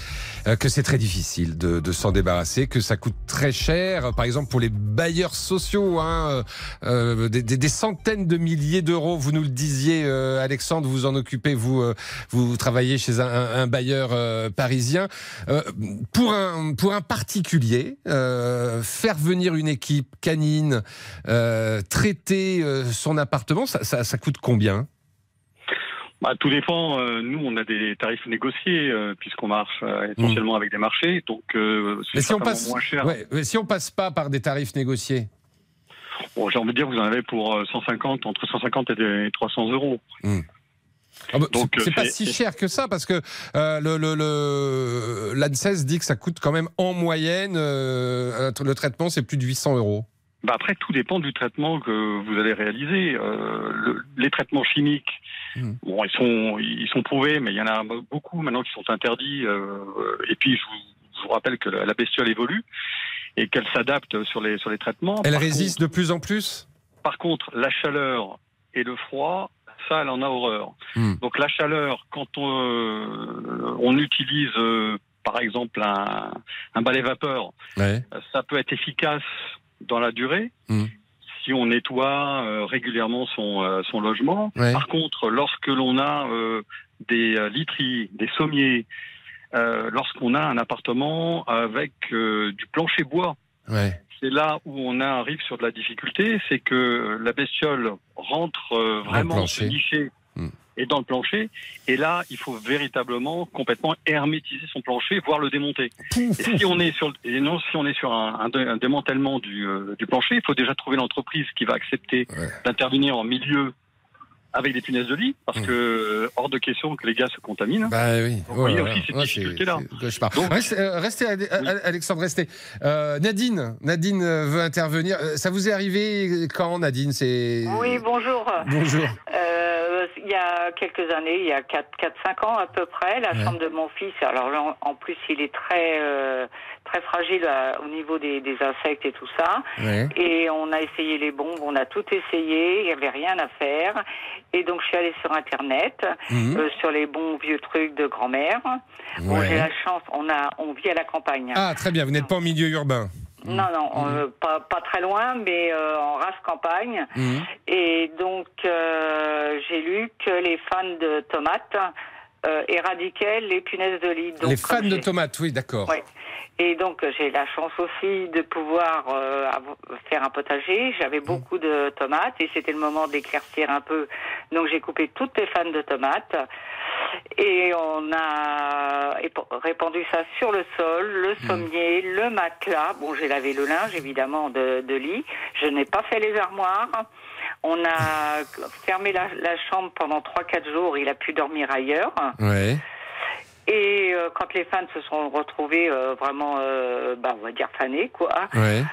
Speaker 3: euh, que c'est très difficile de, de s'en débarrasser, que ça coûte très cher. Par exemple, pour les bailleurs sociaux, hein, euh, des, des- des centaines de milliers d'euros. Vous nous le disiez, euh, Alexandre, vous en occupez, vous, euh, vous travaillez chez un, un- un bailleur euh, parisien. Euh, pour un pour un particulier, euh, faire venir une équipe canine, euh, traiter son appartement, ça, ça, ça coûte combien?
Speaker 16: Bah, tout dépend. Nous, on a des tarifs négociés euh, puisqu'on marche euh, essentiellement avec des marchés, donc euh, c'est
Speaker 3: si on
Speaker 16: certainement
Speaker 3: passe,
Speaker 16: moins cher.
Speaker 3: ouais, mais si on passe pas par des tarifs négociés?
Speaker 16: Bon, j'ai envie de dire, vous en avez pour euh, 150, entre 150 et des- 300 euros.
Speaker 3: Ah bah,
Speaker 16: Donc,
Speaker 3: c'est-
Speaker 16: euh,
Speaker 3: pas si cher que ça parce que euh, le, le, le- l'ANSES dit que ça coûte quand même en moyenne euh, le traitement c'est plus de 800 euros.
Speaker 16: Bah après, tout dépend du traitement que vous allez réaliser. Euh, le- les traitements chimiques, bon, ils sont, ils sont prouvés, mais il y en a beaucoup maintenant qui sont interdits. euh, et puis, je vous, je vous rappelle que la bestiole évolue et qu'elle s'adapte sur les, sur les traitements.
Speaker 3: Elle
Speaker 16: Par
Speaker 3: résiste de plus en plus?
Speaker 16: Par contre, la chaleur et le froid, ça, elle en a horreur.
Speaker 3: Hmm.
Speaker 16: Donc la chaleur, quand on, euh, on utilise, euh, par exemple, un, un balai vapeur,
Speaker 3: Ouais.
Speaker 16: ça peut être efficace dans la durée.
Speaker 3: Hmm.
Speaker 16: Si on nettoie euh, régulièrement son, son logement.
Speaker 3: Ouais.
Speaker 16: Par contre, lorsque l'on a des literies, des sommiers, euh, lorsqu'on a un appartement avec euh, du plancher bois,
Speaker 3: Ouais.
Speaker 16: C'est là où on arrive sur de la difficulté, c'est que la bestiole rentre euh, vraiment se nicher
Speaker 3: Hmm.
Speaker 16: et dans le plancher, et là il faut véritablement complètement hermétiser son plancher, voire le démonter. Et si on est sur et non si on est sur un, un dé- un démantèlement du, euh, du plancher, il faut déjà trouver l'entreprise qui va accepter d'intervenir en milieu avec des punaises de lit, parce que euh, hors de question que les gars se contaminent.
Speaker 3: Bah oui.
Speaker 16: Donc, vous voyez
Speaker 3: Voilà.
Speaker 16: aussi cette
Speaker 3: Ouais,
Speaker 16: difficulté-là.
Speaker 3: euh, restez, Ale- Alexandre, restez. Euh, Nadine, Nadine euh, veut intervenir. Euh, Ça vous est arrivé quand, Nadine C'est?
Speaker 17: Oui, bonjour.
Speaker 3: Bonjour.
Speaker 17: Euh, il y a quelques années, il y a 4-5 ans à peu près, la
Speaker 3: Ouais.
Speaker 17: chambre de mon fils, alors là, en en plus, il est très, euh, très fragile euh, au niveau des, des insectes et tout ça.
Speaker 18: Ouais.
Speaker 17: Et on a essayé les bombes, on a tout essayé, il n'y avait rien à faire. Et donc, je suis allée sur Internet,
Speaker 3: Mhm.
Speaker 17: euh, sur les bons vieux trucs de grand-mère. Bon,
Speaker 3: Ouais.
Speaker 17: j'ai la chance, on, a, on vit à la campagne.
Speaker 3: Ah, très bien. Vous n'êtes pas en milieu urbain.
Speaker 17: Non, non, euh, pas, pas très loin, mais euh, en race campagne.
Speaker 3: Mhm.
Speaker 17: Et donc, euh, j'ai lu que les fans de tomates euh, éradiquaient les punaises de lit. Donc,
Speaker 3: Les fans de tomates, oui, d'accord.
Speaker 17: Ouais. Et donc, euh, j'ai la chance aussi de pouvoir euh, faire un potager. J'avais beaucoup de tomates et c'était le moment d'éclaircir un peu. Donc, j'ai coupé toutes les fans de tomates et on a répandu ça sur le sol, le sommier, le matelas. Bon, j'ai lavé le linge, évidemment, de, de lit. Je n'ai pas fait les armoires. On a fermé la, la chambre pendant 3-4 jours. Il a pu dormir ailleurs.
Speaker 3: Ouais.
Speaker 17: Et euh, quand les fans se sont retrouvés euh, vraiment, euh, bah, on va dire fanés, quoi,
Speaker 3: Ouais.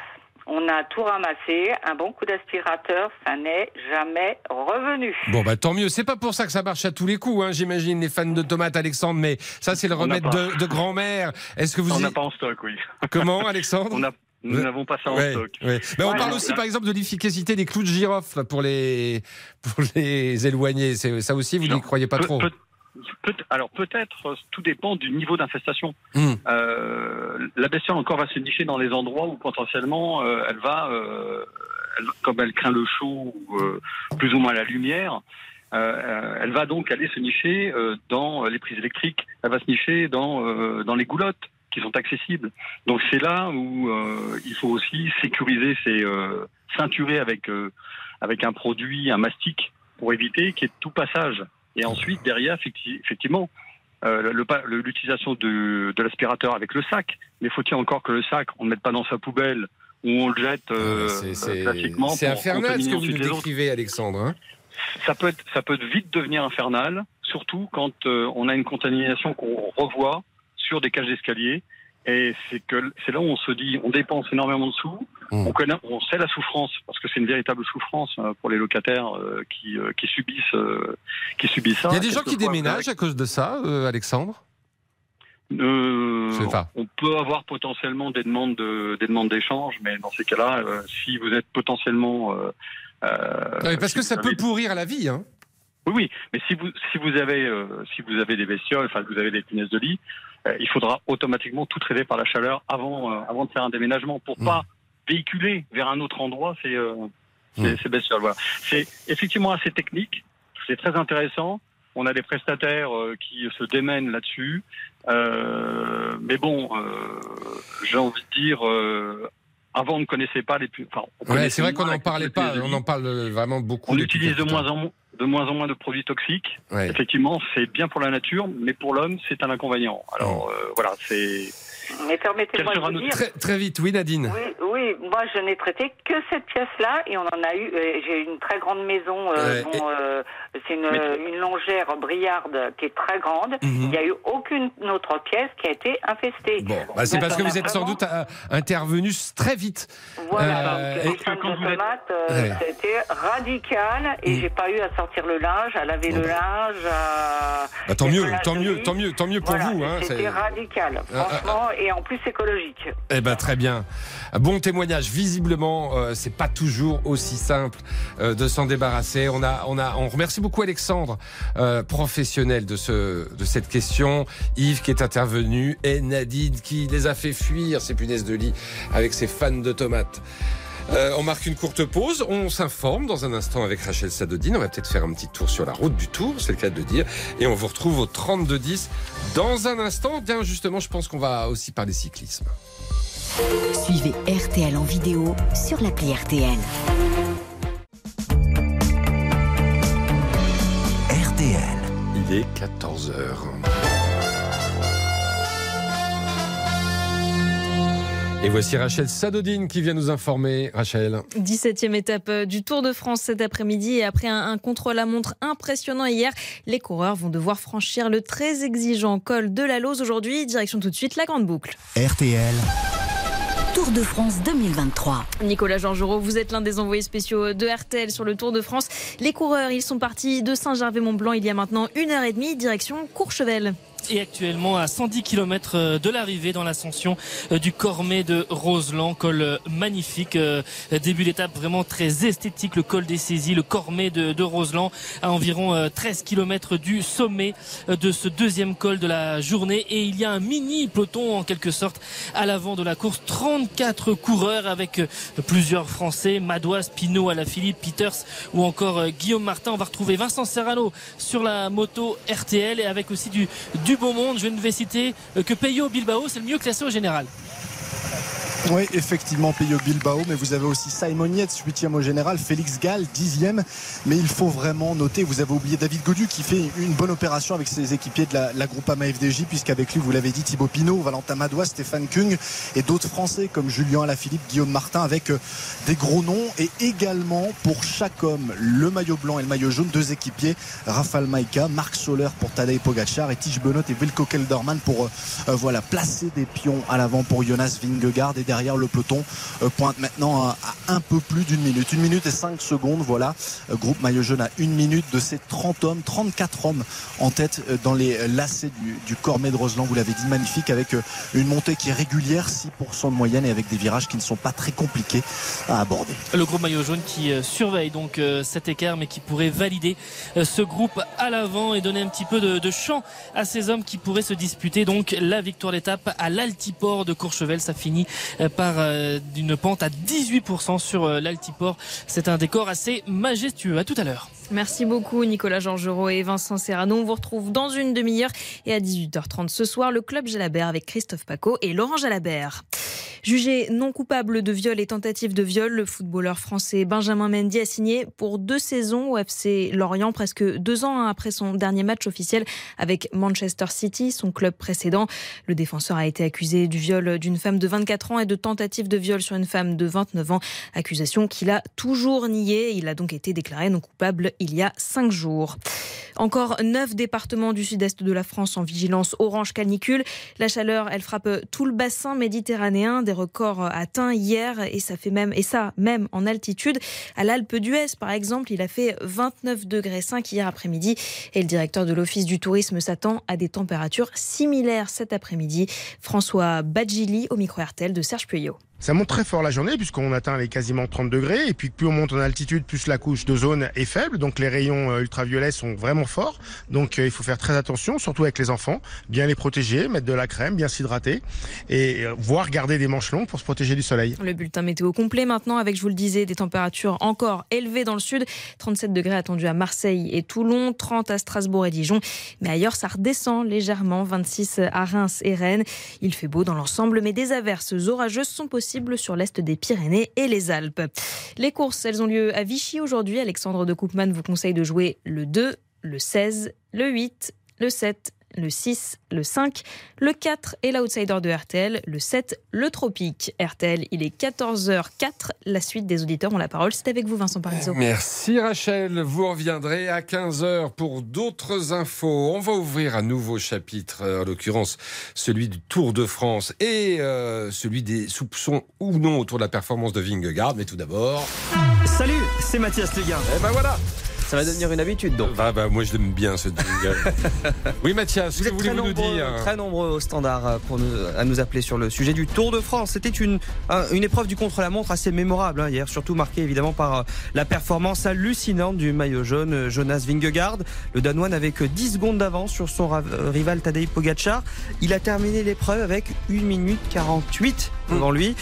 Speaker 17: on a tout ramassé, un bon coup d'aspirateur, ça n'est jamais revenu.
Speaker 3: Bon, bah tant mieux. C'est pas pour ça que ça marche à tous les coups, hein, j'imagine, les fans de tomates, Alexandre, mais ça, c'est le remède de, de grand-mère. Est-ce que vous
Speaker 16: On
Speaker 3: y-
Speaker 16: n'a pas en stock, oui.
Speaker 3: Comment, Alexandre?
Speaker 16: On a- Nous n'avons pas ça en
Speaker 3: Ouais,
Speaker 16: stock.
Speaker 3: ouais. Mais on
Speaker 16: Ouais,
Speaker 3: parle aussi,
Speaker 16: là-
Speaker 3: par exemple, de l'efficacité des clous de girofle pour les, pour les éloigner. Ça aussi, vous n'y croyez pas trop
Speaker 16: peut- alors peut-être, euh, tout dépend du niveau d'infestation.
Speaker 3: Hmm.
Speaker 16: Euh, la bestiole encore va se nicher dans les endroits où potentiellement euh, elle va, euh, elle- comme elle craint le chaud ou plus ou moins la lumière, euh, elle va donc aller se nicher euh, dans les prises électriques. Elle va se nicher dans euh, dans les goulottes qui sont accessibles. Donc c'est là où euh, il faut aussi sécuriser ses euh, ceinturer avec euh, avec un produit, un mastic pour éviter qu'il y ait tout passage. Et ensuite derrière effecti- effectivement euh, l'utilisation de, de l'aspirateur avec le sac. Mais faut-il encore que le sac, on ne le mette pas dans sa poubelle ou on le jette
Speaker 3: C'est-
Speaker 16: classiquement
Speaker 3: C'est
Speaker 16: pour
Speaker 3: infernal ce que vous nous décrivez, Alexandre. hein.
Speaker 16: Ça peut, être, ça peut vite devenir infernal, surtout quand euh, on a une contamination qu'on revoit sur des cages d'escalier. Et c'est que c'est là où on se dit, on dépense énormément de sous,
Speaker 3: Mmh.
Speaker 16: on connaît, on sait la souffrance parce que c'est une véritable souffrance euh, pour les locataires euh, qui, euh, qui subissent, qui subissent ça.
Speaker 3: Il y a des gens qui déménagent à cause de ça, euh, Alexandre?
Speaker 16: Euh. On peut avoir potentiellement des demandes de, des demandes d'échange, mais dans ces cas-là, euh, si vous êtes potentiellement euh,
Speaker 3: Parce
Speaker 16: si
Speaker 3: que ça peut pourrir la vie. Hein.
Speaker 16: Oui, oui, mais si vous si vous avez euh, si vous avez des bestioles, enfin que vous avez des punaises de lit, euh, il faudra automatiquement tout traiter par la chaleur avant euh, avant de faire un déménagement pour
Speaker 3: Mmh.
Speaker 16: pas véhiculer vers un autre endroit ces euh, ces,
Speaker 3: Mmh.
Speaker 16: ces bestioles. Voilà, c'est effectivement assez technique, c'est très intéressant. On a des prestataires euh, qui se démènent là-dessus, Euh, mais bon, euh, j'ai envie de dire. euh, avant, on ne connaissait pas les. pu- Enfin,
Speaker 3: Ouais, c'est vrai qu'on n'en parlait pas. On en parle vraiment beaucoup.
Speaker 16: On utilise de moins en moins de moins en moins de produits toxiques.
Speaker 3: Ouais.
Speaker 16: Effectivement, c'est bien pour la nature, mais pour l'homme, c'est un inconvénient. Alors euh, voilà, c'est.
Speaker 17: Mais permettez-moi de vous dire.
Speaker 3: Très, très vite, oui, Nadine.
Speaker 17: Oui, oui, moi je n'ai traité que cette pièce-là et on en a eu. euh, J'ai une très grande maison, euh,
Speaker 3: Ouais,
Speaker 17: dont, euh, c'est une, une longère briarde qui est très grande.
Speaker 3: Mhm.
Speaker 17: Il n'y a eu aucune autre pièce qui a été infestée.
Speaker 3: Bon, bah, c'est parce que vous êtes sans doute euh, intervenu très vite.
Speaker 17: Voilà,
Speaker 3: Euh,
Speaker 17: donc
Speaker 3: et-
Speaker 17: les de tomates, euh,
Speaker 3: Ouais.
Speaker 17: ça a été radical et
Speaker 3: Mm.
Speaker 17: j'ai pas eu à sortir le linge, à laver le linge, à.
Speaker 3: Bah, tant mieux, tant mieux, tant mieux, tant mieux pour
Speaker 17: Voilà,
Speaker 3: vous. Hein,
Speaker 17: C'était
Speaker 3: c'est-
Speaker 17: radical,
Speaker 3: Ah, ah,
Speaker 17: franchement, et en plus écologique.
Speaker 3: Eh ben très bien. Bon témoignage. Visiblement, euh, c'est pas toujours aussi simple euh, de s'en débarrasser. On a, on a, on remercie beaucoup Alexandre, euh, professionnel de ce, de cette question. Yves qui est intervenu et Nadine qui les a fait fuir ces punaises de lit avec ses fans de tomates. Euh, on marque une courte pause, on s'informe dans un instant avec Rachel Sadodine, on va peut-être faire un petit tour sur la route du Tour, c'est le cas de le dire, et on vous retrouve au 32-10 dans un instant. Bien justement, je pense qu'on va aussi parler cyclisme.
Speaker 2: Suivez RTL en vidéo sur l'appli RTL.
Speaker 1: RTL.
Speaker 3: Il est 14h. Et voici Rachel Sadodine qui vient nous informer. Rachel.
Speaker 5: 17e étape euh, du Tour de France cet après-midi et après un, un contre-la-montre impressionnant hier, les coureurs vont devoir franchir le très exigeant col de la Lose aujourd'hui. Direction tout de suite la grande boucle.
Speaker 1: RTL.
Speaker 2: Tour de France 2023.
Speaker 5: Nicolas Georgerot, vous êtes l'un des envoyés spéciaux de RTL sur le Tour de France. Les coureurs, ils sont partis de Saint-Gervais-Mont-Blanc il y a maintenant une heure et demie, direction Courchevel
Speaker 6: et actuellement à 110 km de l'arrivée dans l'ascension euh, du Cormet de Roseland, col euh, magnifique, euh, début d'étape vraiment très esthétique, le col des saisies, le Cormet de, Roseland à environ 13 km du sommet de ce deuxième col de la journée. Et il y a un mini peloton en quelque sorte à l'avant de la course, 34 coureurs avec plusieurs Français, Madois, Pinot, Alaphilippe, Peters ou encore Guillaume Martin. On va retrouver Vincent Serrano sur la moto RTL et avec aussi du, du du beau monde. Je ne vais citer euh, que Peyo Bilbao, c'est le mieux classé au général.
Speaker 7: Oui, effectivement, Peyo Bilbao, mais vous avez aussi Simon Yates, 8 au général, Félix Gall, 10e. Mais il faut vraiment noter, vous avez oublié David Godu qui fait une bonne opération avec ses équipiers de la, la Groupama FDJ, puisqu'avec lui, vous l'avez dit, Thibaut Pinot, Valentin Madois, Stéphane Kung et d'autres Français comme Julien Alaphilippe, Guillaume Martin, avec euh, des gros noms. Et également, pour chaque homme, le maillot blanc et le maillot jaune, deux équipiers, Rafal Maïka, Marc Soler pour Tadej Pogacar et Tige Benot et Wilco Kelderman pour euh, euh, voilà, placer des pions à l'avant pour Jonas Vingegaard. Et derrière, le peloton euh, pointe maintenant à, un peu plus d'une minute. Une minute et cinq secondes, voilà. Euh, groupe maillot jaune à une minute de ces 30 hommes, 34 hommes en tête euh, dans les lacets du, du Cormet de Roseland. Vous l'avez dit, magnifique avec une montée qui est régulière, 6% de moyenne et avec des virages qui ne sont pas très compliqués à aborder.
Speaker 6: Le groupe maillot jaune qui surveille donc cet écart mais qui pourrait valider ce groupe à l'avant et donner un petit peu de, de champ à ces hommes qui pourraient se disputer donc la victoire d'étape à l'altiport de Courchevel. Ça finit par euh, d'une pente à 18% sur euh, l'altiport. C'est un décor assez majestueux. À tout à l'heure.
Speaker 5: Merci beaucoup Nicolas Georgerot et Vincent Serrano. On vous retrouve dans une demi-heure et à 18h30 ce soir, le club Jalabert avec Christophe Paco et Laurent Jalabert. Jugé non coupable de viol et tentative de viol, le footballeur français Benjamin Mendy a signé pour deux saisons au FC Lorient, presque deux ans après son dernier match officiel avec Manchester City, son club précédent. Le défenseur a été accusé du viol d'une femme de 24 ans et de tentative de viol sur une femme de 29 ans, accusation qu'il a toujours niée. Il a donc été déclaré non coupable il y a cinq jours. Encore neuf départements du sud-est de la France en vigilance orange canicule. La chaleur, elle frappe tout le bassin méditerranéen, des records atteints hier et ça fait même et ça même en altitude. À l'Alpe d'Huez, par exemple, il a fait 29 degrés 5 hier après-midi et le directeur de l'Office du tourisme s'attend à des températures similaires cet après-midi. François Badgili au micro RTL de Serge Puyot.
Speaker 18: Ça monte très fort la journée puisqu'on atteint les quasiment 30 degrés. Et puis plus on monte en altitude, plus la couche d'ozone est faible, donc les rayons euh, ultraviolets sont vraiment forts. Donc euh, il faut faire très attention, surtout avec les enfants, bien les protéger, mettre de la crème, bien s'hydrater. Et euh, voire garder des manches longues pour se protéger du soleil.
Speaker 5: Le bulletin météo complet maintenant avec, je vous le disais, des températures encore élevées dans le sud, 37 degrés attendus à Marseille et Toulon, 30 à Strasbourg et Dijon, mais ailleurs ça redescend légèrement, 26 à Reims et Rennes. Il fait beau dans l'ensemble, mais des averses orageuses sont possibles sur l'est des Pyrénées et les Alpes. Les courses, elles ont lieu à Vichy aujourd'hui. Alexandre de Koopman vous conseille de jouer le 2, le 16, le 8, le 7, le 6, le 5, le 4 et l'outsider de RTL, le 7, le tropique. RTL, il est 14h04. La suite des auditeurs ont la parole. C'est avec vous, Vincent Parisot.
Speaker 3: Merci Rachel. Vous reviendrez à 15h pour d'autres infos. On va ouvrir un nouveau chapitre, en l'occurrence celui du Tour de France et euh, celui des soupçons ou non autour de la performance de Vingegaard. Mais tout d'abord.
Speaker 10: Salut, c'est Mathias Leguin.
Speaker 3: Et ben voilà.
Speaker 10: Ça va devenir une habitude donc.
Speaker 3: Ah bah moi je l'aime bien ce jingle. oui Mathias,
Speaker 10: vous
Speaker 3: que
Speaker 10: êtes très
Speaker 3: nous
Speaker 10: nombreux,
Speaker 3: dire
Speaker 10: très nombreux au standard euh, pour nous, à nous appeler sur le sujet du Tour de France. C'était une, un- une épreuve du contre-la-montre assez mémorable hein, hier, surtout marquée évidemment par euh, la performance hallucinante du maillot jaune euh, Jonas Vingegaard. Le Danois n'avait que 10 secondes d'avance sur son rival Tadej Pogacar. Il a terminé l'épreuve avec 1 minute 48 devant lui.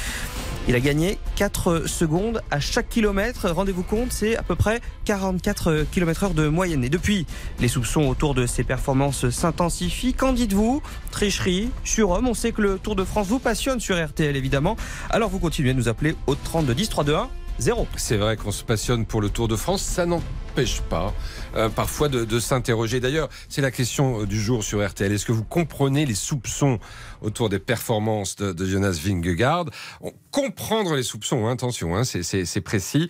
Speaker 10: Il a gagné 4 secondes à chaque kilomètre. Rendez-vous compte, c'est à peu près 44 km heure de moyenne. Et depuis, les soupçons autour de ses performances s'intensifient. Qu'en dites-vous? Tricherie, surhomme. On sait que le Tour de France vous passionne sur RTL, évidemment. Alors vous continuez de nous appeler au 32 10 321 zéro.
Speaker 3: C'est vrai qu'on se passionne pour le Tour de France, ça n'empêche pas euh, parfois de, de s'interroger. D'ailleurs, c'est la question euh, du jour sur RTL. Est-ce que vous comprenez les soupçons autour des performances de, de Jonas Vingegaard On- Comprendre les soupçons, hein, attention, hein, c'est- précis.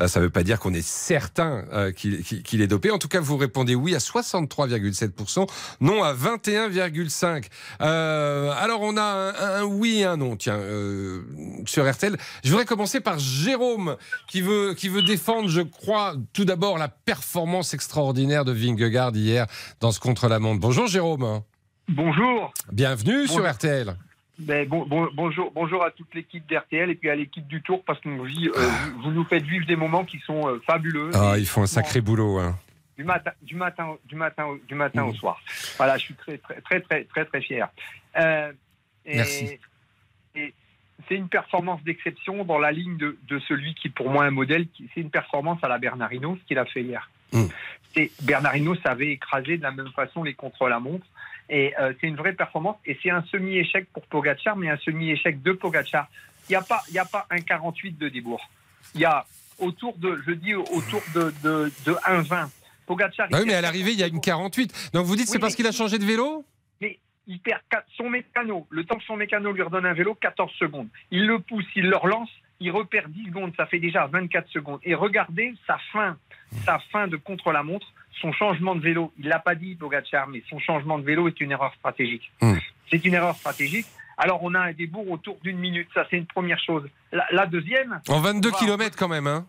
Speaker 3: Euh, ça ne veut pas dire qu'on est certain euh, qu'il qu'il est dopé. En tout cas, vous répondez oui à 63,7%, non à 21,5%. Euh, alors, on a un, un oui et un non, tiens, euh, sur RTL. Je voudrais commencer par Jérôme, qui veut, qui veut défendre, je crois, tout d'abord la performance extraordinaire de Vingegaard hier dans ce contre-la-montre. Bonjour Jérôme.
Speaker 19: Bonjour.
Speaker 3: Bienvenue sur. RTL.
Speaker 19: Ben, bon, bon- bonjour, bonjour à toute l'équipe d'RTL et puis à l'équipe du Tour parce que vit- euh, vous, vous nous faites vivre des moments qui sont euh, fabuleux.
Speaker 3: Ah, ils font un sacré boulot. Hein.
Speaker 19: Du matin, du matin, au- du matin, du matin au soir. Voilà, je suis très, très, très, très, très, très fier. Euh, et-
Speaker 3: Merci.
Speaker 19: Et c'est une performance d'exception dans la ligne de, de celui qui, pour moi, est un modèle. C'est une performance à la Bernardino, ce qu'il a fait hier.
Speaker 3: Mm.
Speaker 19: C'est Bernardino savait écraser de la même façon les contre-la-montre. Et euh, c'est une vraie performance. Et c'est un semi-échec pour Pogacar, mais un semi-échec de Pogacar. Il n'y a pas, y a pas un 48 de Débourg. Il y a autour de, je dis autour de, de, de 1,20. Pogacar.
Speaker 3: Ah oui, mais à l'arrivée, il y a une 48. Donc vous dites
Speaker 19: Oui,
Speaker 3: c'est parce qu'il a changé de vélo?
Speaker 19: Mais il perd son mécano. Le temps que son mécano lui redonne un vélo, 14 secondes. Il le pousse, il le relance, il repère 10 secondes, ça fait déjà 24 secondes. Et regardez sa fin, sa fin de contre-la-montre, son changement de vélo. Il l'a pas dit, Pogacar, mais son changement de vélo est une erreur stratégique.
Speaker 3: Hmm.
Speaker 19: C'est une erreur stratégique. Alors on a un débours autour d'une minute, ça c'est une première chose. La, la deuxième...
Speaker 3: En 22
Speaker 19: on va-
Speaker 3: km quand même. Hein.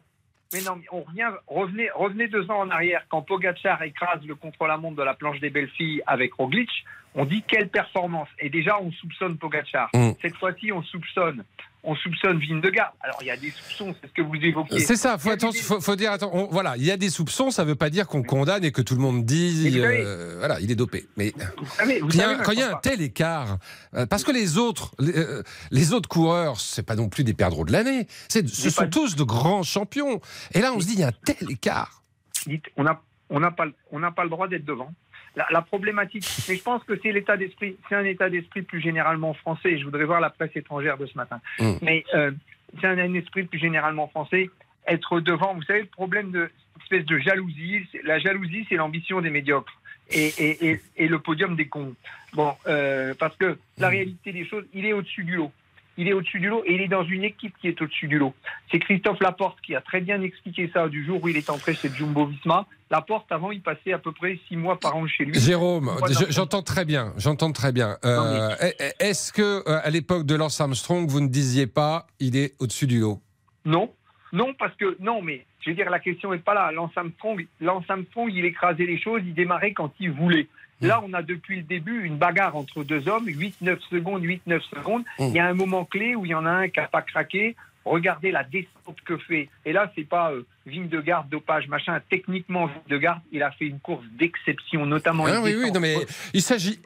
Speaker 19: mais non, on revient, revenez, revenez deux ans en arrière, quand Pogacar écrase le contre-la-montre de la planche des belles filles avec Roglic, on dit quelle performance. Et déjà, on soupçonne Pogacar.
Speaker 3: Mm.
Speaker 19: Cette fois-ci, on soupçonne, on soupçonne Vingegaard. Alors, il y a des soupçons, c'est ce que vous évoquiez.
Speaker 3: C'est ça, faut, attendre- faut, faut dire, attends, on- voilà, il y a des soupçons, ça ne veut pas dire qu'on condamne et que tout le monde dit, euh, voilà, il est dopé. Mais
Speaker 19: Vous savez, vous
Speaker 3: il y a-
Speaker 19: savez,
Speaker 3: quand il y a un tel écart, euh, parce que les autres, les, euh, les autres coureurs, c'est pas non plus des perdreaux de l'année, ce sont tous de grands champions. Et là, on se dit, il y a un tel écart.
Speaker 19: dites, on n'a on n'a pas, le- on n'a pas le droit d'être devant. La, la problématique, mais je pense que c'est l'état d'esprit, c'est un état d'esprit plus généralement français. Je voudrais voir la presse étrangère de ce matin.
Speaker 3: Mm.
Speaker 19: Mais euh, c'est un, un esprit plus généralement français. Être devant, vous savez, le problème de espèce de jalousie, la jalousie, c'est l'ambition des médiocres. Et, et, et, et le podium des cons. Bon, euh, parce que la réalité des choses, il est au-dessus du lot. Il est au-dessus du lot et il est dans une équipe qui est au-dessus du lot. C'est Christophe Laporte qui a très bien expliqué ça du jour où il est entré chez Jumbo Visma. Laporte, avant, il passait à peu près six mois par an chez lui.
Speaker 3: Jérôme, j'entends très bien, j'entends très bien. Euh, est- Est-ce que euh, à l'époque de Lance Armstrong, vous ne disiez pas, il est au-dessus du lot?
Speaker 19: Non, non, parce que non, mais je veux dire, la question n'est pas là. Lance Armstrong, Lance Armstrong, il écrasait les choses, il démarrait quand il voulait. Là, on a depuis le début une bagarre entre deux hommes, 8-9 secondes, 8-9 secondes.
Speaker 3: Mm.
Speaker 19: Il y a un moment clé où il y en a un qui n'a pas craqué. Regardez la descente que fait. Et là, c'est pas euh, Vingegaard, dopage, machin. Techniquement, Vingegaard, il a fait une course d'exception, notamment
Speaker 3: Ah oui, oui, non, mais il s'agit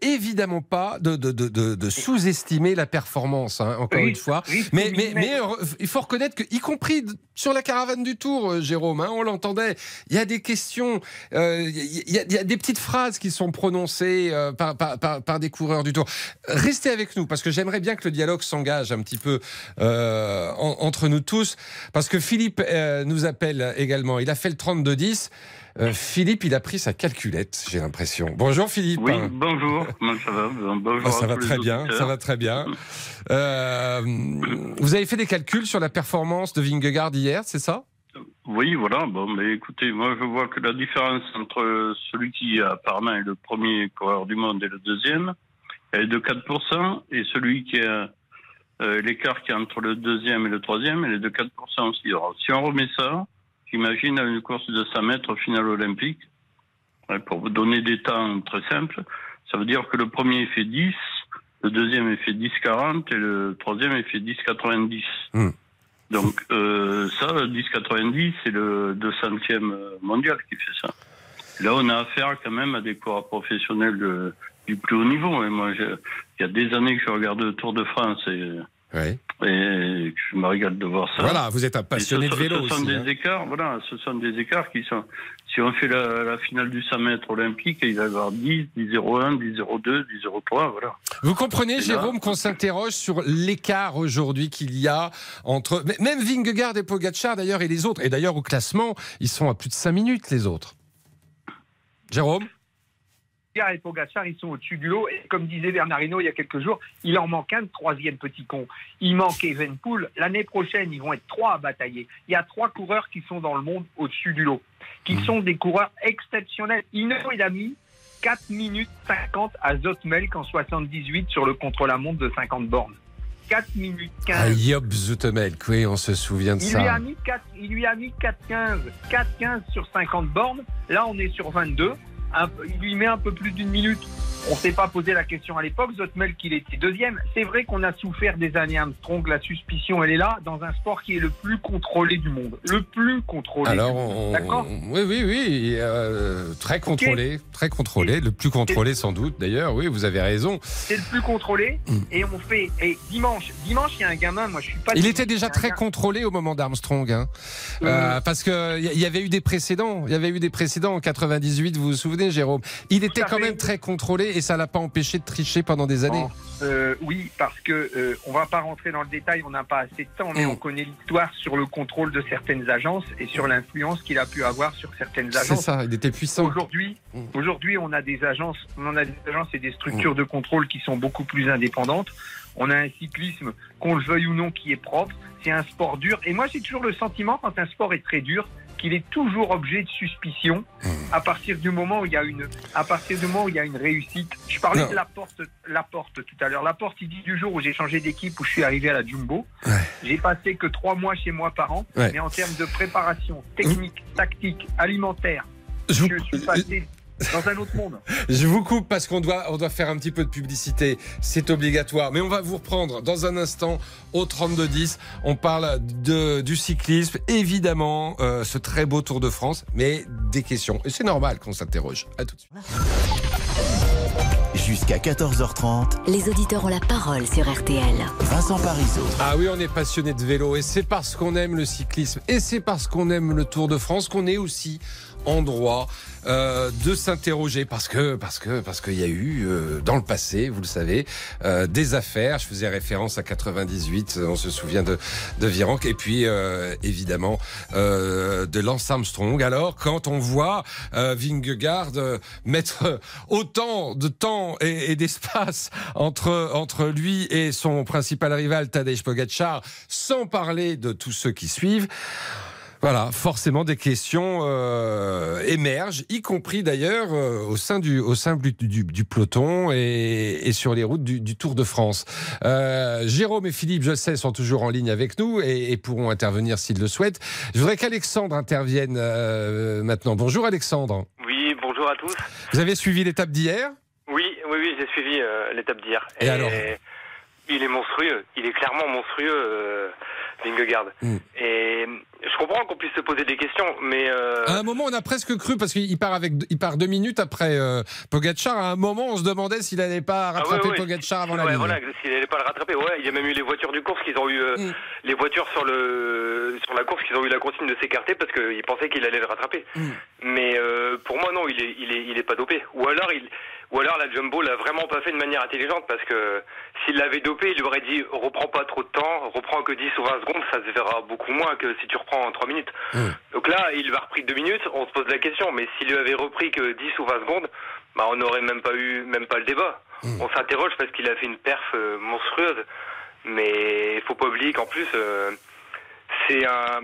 Speaker 3: évidemment pas de, de, de, de- de sous-estimer la performance, hein, encore
Speaker 19: Oui,
Speaker 3: une fois.
Speaker 19: oui,
Speaker 3: Mais, euh, il faut reconnaître que, y compris sur la caravane du Tour, euh, Jérôme, hein, on l'entendait, il y a des questions, euh, il y, a- il y a des petites phrases qui sont prononcées euh, par, par, par, par des coureurs du Tour. Restez avec nous, parce que j'aimerais bien que le dialogue s'engage un petit peu euh, en- entre nous tous, parce que Philippe euh, nous appelle également. Il a fait le 32-10. Euh, Philippe, il a pris sa calculette, j'ai l'impression. Bonjour Philippe.
Speaker 20: Oui, bonjour, comment ça va Bonjour
Speaker 3: Ah, ça va très bien, ça va très bien. Euh, vous avez fait des calculs sur la performance de Vingegaard hier, c'est ça?
Speaker 20: Oui, voilà. Bon, mais écoutez, moi je vois que la différence entre celui qui apparemment est le premier coureur du monde et le deuxième est de 4%, et celui qui a l'écart qui est entre le deuxième et le troisième, elle est de 4% aussi. Alors, si on remet ça, j'imagine à une course de 100 mètres au final olympique, pour vous donner des temps très simples, ça veut dire que le premier fait 10, le deuxième fait 10,40 et le troisième fait 10,90.
Speaker 3: Hmm.
Speaker 20: Donc euh, ça, le 10,90, c'est le 200e mondial qui fait ça. Là, on a affaire quand même à des coureurs professionnels de- du plus haut niveau. Et moi, je- il y a des années que je regarde le Tour de France et
Speaker 3: Ouais.
Speaker 20: Et je me régale de voir ça.
Speaker 3: Voilà, vous êtes un passionné
Speaker 20: ce
Speaker 3: de vélo
Speaker 20: sont- Ce sont
Speaker 3: aussi,
Speaker 20: des
Speaker 3: hein.
Speaker 20: écarts, voilà, ce sont des écarts qui sont. Si on fait la, la finale du 100 mètres olympique, il va y avoir 10, 10 01, 10 02, 10 03, voilà.
Speaker 3: Vous comprenez, Jérôme, qu'on s'interroge sur l'écart aujourd'hui qu'il y a entre même Vingegaard et Pogacar d'ailleurs et les autres. Et d'ailleurs au classement, ils sont à plus de 5 minutes les autres. Jérôme?
Speaker 19: Et Pogacar, ils sont au-dessus du lot. Et comme disait Bernard Hinault il y a quelques jours, il en manque un troisième petit con. Il manque Evenpool. L'année prochaine, ils vont être trois à batailler. Il y a trois coureurs qui sont dans le monde au-dessus du lot, qui sont des coureurs exceptionnels. Il a mis 4 minutes 50 à Zotmelk en 78 sur le contre-la-montre de 50 bornes. 4 minutes 15.
Speaker 3: Ah, Job Zoetemelk, oui, on se souvient de
Speaker 19: Il lui,
Speaker 3: ça.
Speaker 19: a mis 4, il lui a mis 4,15. 4,15 sur 50 bornes. Là, on est sur 22. Un il lui met un peu plus d'une minute. On s'est pas posé la question à l'époque. Zotmel, qu'il était deuxième. C'est vrai qu'on a souffert des années Armstrong. La suspicion, elle est là, dans un sport qui est le plus contrôlé du monde. Le plus contrôlé.
Speaker 3: Alors, on-
Speaker 19: D'accord
Speaker 3: oui, oui, oui, euh, très contrôlé, très contrôlé, le plus contrôlé sans doute. D'ailleurs, oui, vous avez raison.
Speaker 19: C'est le plus contrôlé. Et on fait. Et dimanche, dimanche, il y a un gamin. Moi, je suis pas.
Speaker 3: Il était déjà très contrôlé au moment d'Armstrong, hein. Euh, parce que il y- avait eu des précédents. Il y avait eu des précédents en 98. Vous vous souvenez, Jérôme? Il était quand
Speaker 19: fait.
Speaker 3: même très contrôlé et ça l'a pas empêché de tricher pendant des années.
Speaker 19: Euh, oui, parce que euh, on va pas rentrer dans le détail, on n'a pas assez de temps, mais on connaît l'histoire sur le contrôle de certaines agences et sur l'influence qu'il a pu avoir sur certaines
Speaker 3: C'est
Speaker 19: agences.
Speaker 3: ça, il était puissant.
Speaker 19: Aujourd'hui, aujourd'hui, on a des agences, on en a des agences et des structures de contrôle qui sont beaucoup plus indépendantes. On a un cyclisme, qu'on le veuille ou non, qui est propre. C'est un sport dur. Et moi, j'ai toujours le sentiment, quand un sport est très dur, qu'il est toujours objet de suspicion à partir du moment où il y a une, à partir du moment où il y a une réussite. Je parlais
Speaker 3: Non.
Speaker 19: de la porte, la porte tout à l'heure. La porte, il dit du jour où j'ai changé d'équipe, où je suis arrivé à la Jumbo. J'ai passé que trois mois chez moi par an,
Speaker 3: Ouais.
Speaker 19: mais en termes de préparation technique, tactique, alimentaire,
Speaker 3: Je
Speaker 19: je suis passé dans un autre monde.
Speaker 3: Je vous coupe parce qu'on doit, on doit faire un petit peu de publicité. C'est obligatoire. Mais on va vous reprendre dans un instant au 32-10. On parle de, du cyclisme, évidemment, euh, ce très beau Tour de France, mais des questions. Et c'est normal qu'on s'interroge. À tout de suite.
Speaker 1: Jusqu'à 14h30,
Speaker 2: Les auditeurs ont la parole sur RTL.
Speaker 1: Vincent Parisot.
Speaker 3: Ah oui, on est passionné de vélo et c'est parce qu'on aime le cyclisme et c'est parce qu'on aime le Tour de France qu'on est aussi en droit euh, de s'interroger parce que parce que parce qu'il y a eu euh, dans le passé, vous le savez, euh, des affaires. Je faisais référence à 98, on se souvient de de Virenque et puis euh, évidemment euh, de Lance Armstrong. Alors quand on voit euh, Vingegaard mettre autant de temps et, et d'espace entre entre lui et son principal rival Tadej Pogacar, sans parler de tous ceux qui suivent. Voilà, forcément des questions euh, émergent, y compris d'ailleurs euh, au sein du au sein du, du, du peloton et, et sur les routes du, du Tour de France. Euh, Jérôme et Philippe, je sais, sont toujours en ligne avec nous et, et pourront intervenir s'ils le souhaitent. Je voudrais qu'Alexandre intervienne maintenant. Bonjour Alexandre.
Speaker 21: Oui, bonjour à tous.
Speaker 3: Vous avez suivi l'étape d'hier?
Speaker 21: Oui, oui, oui, j'ai suivi l'étape d'hier.
Speaker 3: Et alors?
Speaker 21: Il est monstrueux. Il est clairement monstrueux, Vingegaard.
Speaker 3: Mm.
Speaker 21: Et je comprends qu'on puisse se poser des questions, mais euh,
Speaker 3: À un moment, on a presque cru parce qu'il part avec il part deux minutes après euh, Pogacar. À un moment, on se demandait s'il n'allait pas
Speaker 21: Ah ouais,
Speaker 3: rattraper
Speaker 21: ouais,
Speaker 3: Pogacar avant la ligne.
Speaker 21: voilà, s'il n'allait pas le rattraper. Ouais, il y a même eu les voitures du course qu'ils ont eu, euh,
Speaker 3: Mm.
Speaker 21: les voitures sur le sur la course qu'ils ont eu la consigne de s'écarter parce qu'ils pensaient qu'il allait le rattraper.
Speaker 3: Mm.
Speaker 21: Mais euh, pour moi, non, il est, il est, il est pas dopé. Ou alors, il, ou alors la Jumbo l'a vraiment pas fait de manière intelligente parce que s'il l'avait dopé, il lui aurait dit reprends pas trop de temps, reprends que 10 ou 20 secondes, ça se verra beaucoup moins que si tu reprends en 3 minutes. Donc là, il lui a repris 2 minutes, on se pose la question, mais s'il lui avait repris que 10 ou 20 secondes, bah on n'aurait même pas eu même pas le débat. On s'interroge parce qu'il a fait une perf euh, monstrueuse, mais il faut pas oublier qu'en plus euh, c'est un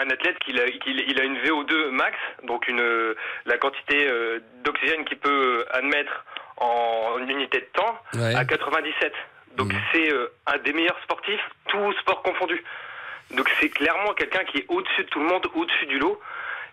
Speaker 21: un athlète qui a, il a une VO2 max, donc une la quantité euh, d'oxygène qu'il peut admettre en unité de temps
Speaker 3: Ouais.
Speaker 21: à 97. Donc c'est euh, un des meilleurs sportifs, tout sport confondu. Donc c'est clairement quelqu'un qui est au-dessus de tout le monde, au-dessus du lot.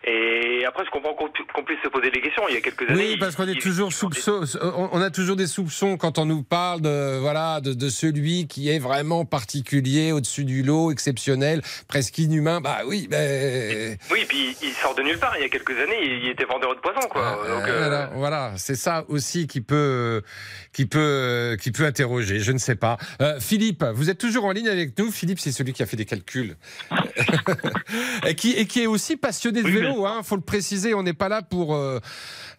Speaker 21: Et après, je comprends qu'on pu- qu'on puisse se poser des questions. Il y a quelques années.
Speaker 3: Oui, parce qu'on est toujours soupçon, on a toujours des soupçons quand on nous parle de voilà de, de celui qui est vraiment particulier, au-dessus du lot, exceptionnel, presque inhumain. Bah oui, ben
Speaker 21: Oui, puis il sort de nulle part. Il y a quelques années, il était vendeur de poisson, quoi. Donc, euh,
Speaker 3: voilà, voilà, c'est ça aussi qui peut qui peut qui peut interroger. Je ne sais pas. Euh, Philippe, vous êtes toujours en ligne avec nous. Philippe, c'est celui qui a fait des calculs et qui et qui est aussi passionné de vélo. Hein, faut le préciser. On n'est pas là pour euh,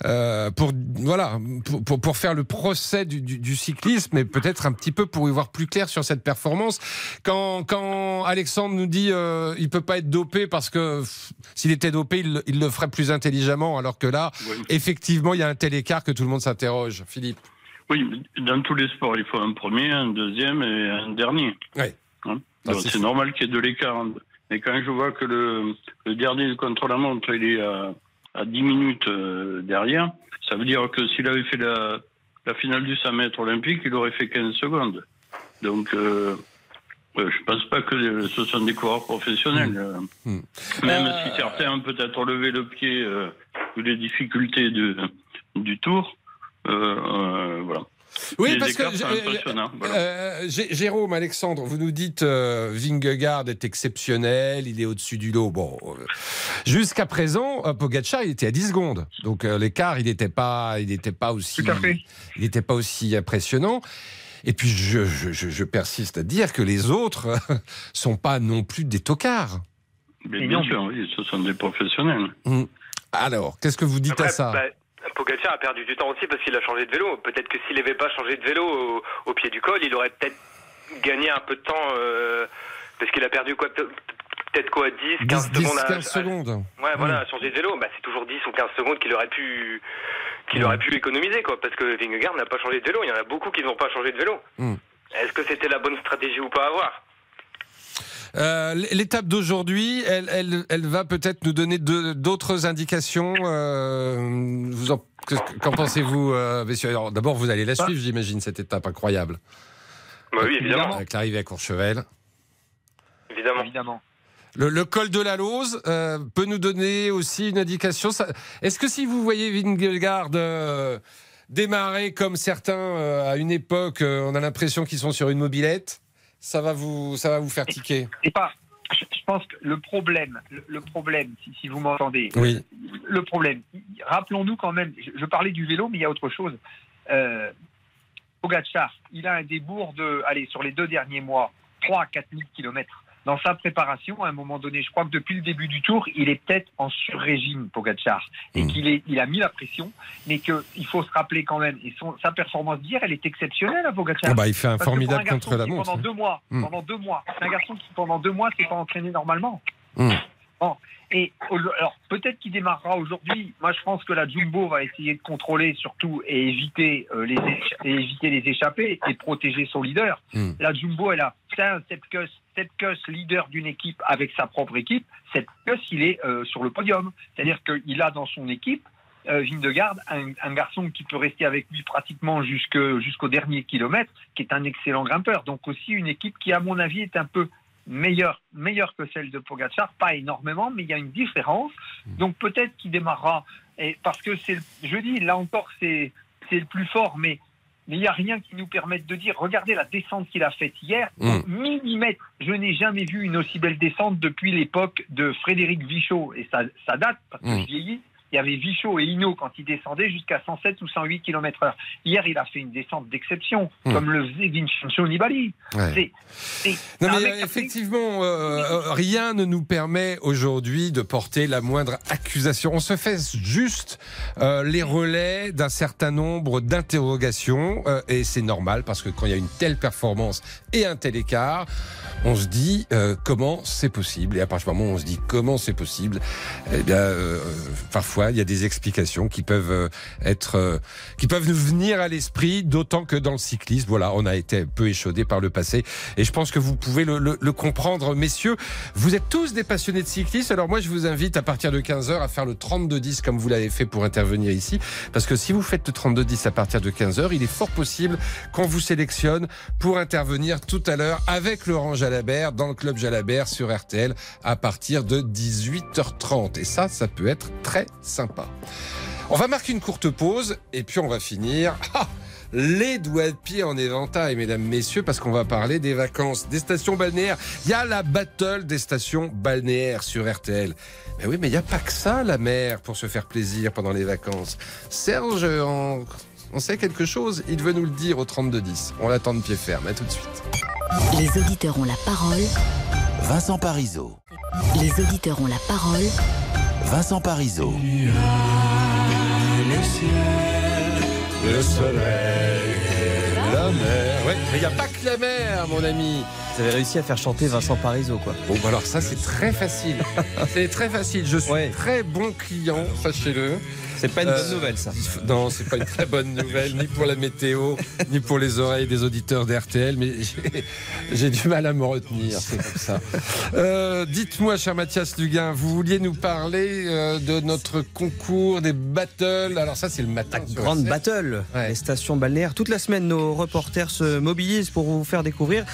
Speaker 3: euh, pour voilà pour, pour, pour faire le procès du, du, du cyclisme, mais peut-être un petit peu pour y voir plus clair sur cette performance. Quand quand Alexandre nous dit euh, il peut pas être dopé parce que s'il était dopé, il, le- il le ferait plus intelligemment, alors que là, effectivement, il y a un tel écart que tout le monde s'interroge. Philippe.
Speaker 20: Oui, dans tous les sports, il faut un premier, un deuxième et un dernier.
Speaker 3: Oui.
Speaker 20: Hein
Speaker 3: Ah, c'est
Speaker 20: normal qu'il y ait de l'écart. Mais quand je vois que le, le dernier contre la montre, il est à, à 10 minutes euh, derrière, ça veut dire que s'il avait fait la, la finale du 100 mètres olympique, il aurait fait 15 secondes. Donc, euh, euh, je pense pas que ce sont des coureurs professionnels. euh.
Speaker 3: Hmm.
Speaker 20: Même
Speaker 3: Euh,
Speaker 20: si certains ont peut-être levé le pied euh, vu les difficultés de, du tour, euh, euh, voilà.
Speaker 3: Oui,
Speaker 20: les
Speaker 3: parce que euh,
Speaker 20: voilà.
Speaker 3: euh, Jé- Jérôme, Alexandre, vous nous dites euh, Vingegaard est exceptionnel, il est au-dessus du lot. Bon, euh, jusqu'à présent, euh, Pogacar, il était à 10 secondes, donc euh, l'écart, il n'était pas, il n'était pas aussi, il n'était pas aussi impressionnant. Et puis je, je, je- je persiste à dire que les autres sont pas non plus des tocards.
Speaker 20: Mais bien sûr, oui, ce sont des professionnels.
Speaker 3: Hmm. Alors, qu'est-ce que vous dites
Speaker 21: Après,
Speaker 3: à ça?
Speaker 21: bah, Pogacar a perdu du temps aussi parce qu'il a changé de vélo. Peut-être que s'il n'avait pas changé de vélo au, au pied du col, il aurait peut-être gagné un peu de temps euh, parce qu'il a perdu quoi Peut-être quoi 10, 15
Speaker 3: 10, 10,
Speaker 21: secondes à-
Speaker 3: 15
Speaker 21: à-
Speaker 3: secondes.
Speaker 21: Ouais, voilà,
Speaker 3: Hmm.
Speaker 21: à changer de vélo, bah, c'est toujours 10 ou 15 secondes qu'il aurait pu qu'il aurait pu économiser quoi parce que Vingegaard n'a pas changé de vélo, il y en a beaucoup qui n'ont pas changé de vélo.
Speaker 3: Hmm.
Speaker 21: Est-ce que c'était la bonne stratégie ou pas à avoir
Speaker 3: Euh, L'étape d'aujourd'hui, elle, elle, elle va peut-être nous donner d'autres indications. euh, Qu'en pensez-vous, euh, messieurs? D'abord, vous allez la
Speaker 21: Bah.
Speaker 3: suivre, j'imagine, cette étape incroyable.
Speaker 21: Bah oui, évidemment.
Speaker 3: Avec l'arrivée à Courchevel.
Speaker 21: Évidemment.
Speaker 19: Évidemment.
Speaker 3: Le, le col de la Lose euh, peut nous donner aussi une indication. Est-ce que si vous voyez Vingegaard euh, démarrer comme certains euh, à une époque, euh, on a l'impression qu'ils sont sur une mobilette, ça va vous, ça va vous faire tiquer
Speaker 19: Et pas. Je pense que le problème, le, le problème, si, si vous m'entendez,
Speaker 3: Oui.
Speaker 19: le problème, rappelons-nous quand même, je, je parlais du vélo, mais il y a autre chose. Euh, Pogacar, il a un débours de, allez, sur les deux derniers mois, 3 à 4 000 kilomètres. Dans sa préparation, à un moment donné, je crois que depuis le début du tour, il est peut-être en sur-régime, Pogacar, et qu'il est, il a mis la pression, mais qu'il faut se rappeler quand même, et son, sa performance d'hier, elle est exceptionnelle à Pogacar.
Speaker 3: Ah bah, il fait un
Speaker 19: Parce
Speaker 3: formidable contre la montre,
Speaker 19: Pendant
Speaker 3: hein.
Speaker 19: deux mois,
Speaker 3: Hmm.
Speaker 19: pendant deux mois, c'est un garçon qui pendant deux mois s'est pas entraîné normalement.
Speaker 3: Hmm.
Speaker 19: Bon, et alors peut-être qu'il démarrera aujourd'hui. Moi, je pense que la Jumbo va essayer de contrôler surtout et éviter euh, les et éviter les échappées et protéger son leader.
Speaker 3: Hmm.
Speaker 19: La Jumbo, elle a c'est un Sepkus, Sepkus leader d'une équipe avec sa propre équipe. Sepkus, il est euh, sur le podium, c'est-à-dire qu'il a dans son équipe euh, Vingegaard, un, un garçon qui peut rester avec lui pratiquement jusqu'au dernier kilomètre, qui est un excellent grimpeur. Donc aussi une équipe qui, à mon avis, est un peu meilleure, meilleure que celle de Pogacar, pas énormément, mais il y a une différence. Donc peut-être qu'il démarrera, et parce que c'est, je dis, là encore, c'est, c'est le plus fort, mais mais il n'y a rien qui nous permette de dire, regardez la descente qu'il a faite hier,
Speaker 3: Mm.
Speaker 19: millimètre. Je n'ai jamais vu une aussi belle descente depuis l'époque de Frédéric Vichot. Et ça, ça date, parce que
Speaker 3: Mm.
Speaker 19: je vieillis. Il y avait Vichot et Hinault quand ils descendaient jusqu'à 107 ou 108 km heure. Hier, il a fait une descente d'exception,
Speaker 3: Mm.
Speaker 19: comme le faisait Vincenzo Nibali.
Speaker 3: Ouais.
Speaker 19: C'est- c'est-
Speaker 3: Non mais euh, effectivement, euh, euh, rien ne nous permet aujourd'hui de porter la moindre accusation. On se fait juste euh, les relais d'un certain nombre d'interrogations euh, et c'est normal parce que quand il y a une telle performance et un tel écart, on se dit comment c'est possible? Et à partir du moment où on se dit comment c'est possible, eh bien parfois il y a des explications qui peuvent euh, être, euh, qui peuvent nous venir à l'esprit, d'autant que dans le cyclisme, voilà, on a été un peu échaudé par le passé, et je pense que vous pouvez le, le- le comprendre, messieurs. Vous êtes tous des passionnés de cyclisme, alors moi je vous invite à partir de 15h à faire le 32-10 comme vous l'avez fait pour intervenir ici, parce que si vous faites le 32-10 à partir de 15h, il est fort possible qu'on vous sélectionne pour intervenir tout à l'heure avec Laurent Jalabert dans le club Jalabert sur RTL à partir de 18h30. Et ça, ça peut être très sympa. On va marquer une courte pause et puis on va finir. Ah les doigts de pied en éventail, mesdames, messieurs, parce qu'on va parler des vacances, des stations balnéaires. Il y a la battle des stations balnéaires sur RTL. Mais oui, mais il n'y a pas que ça, la mer, pour se faire plaisir pendant les vacances. Serge, on, on sait quelque chose? Il veut nous le dire au 3210. On l'attend de pied ferme. À tout de suite.
Speaker 2: Les auditeurs ont la parole.
Speaker 1: Vincent Parisot.
Speaker 2: Les auditeurs ont la parole.
Speaker 1: Vincent Parisot.
Speaker 3: Le ciel, le soleil et la mer. Ouais, mais il n'y a pas que la mer, mon ami.
Speaker 10: Vous avez réussi à faire chanter Vincent Parisot, quoi.
Speaker 3: Bon, bah alors ça, c'est très facile. c'est très facile. Je suis très bon client, sachez-le.
Speaker 10: C'est pas une bonne nouvelle, ça.
Speaker 3: Non, c'est pas une très bonne nouvelle, ni pour la météo, ni pour les oreilles des auditeurs d'RTL, mais j'ai- du mal à me retenir, c'est comme ça. Euh, Dites-moi, cher Mathias Luguin, vous vouliez nous parler euh, de notre concours des battles? Alors ça, c'est le matin.
Speaker 10: Grande battle, les stations balnéaires. Toute la semaine, nos reporters se mobilisent pour vous faire découvrir,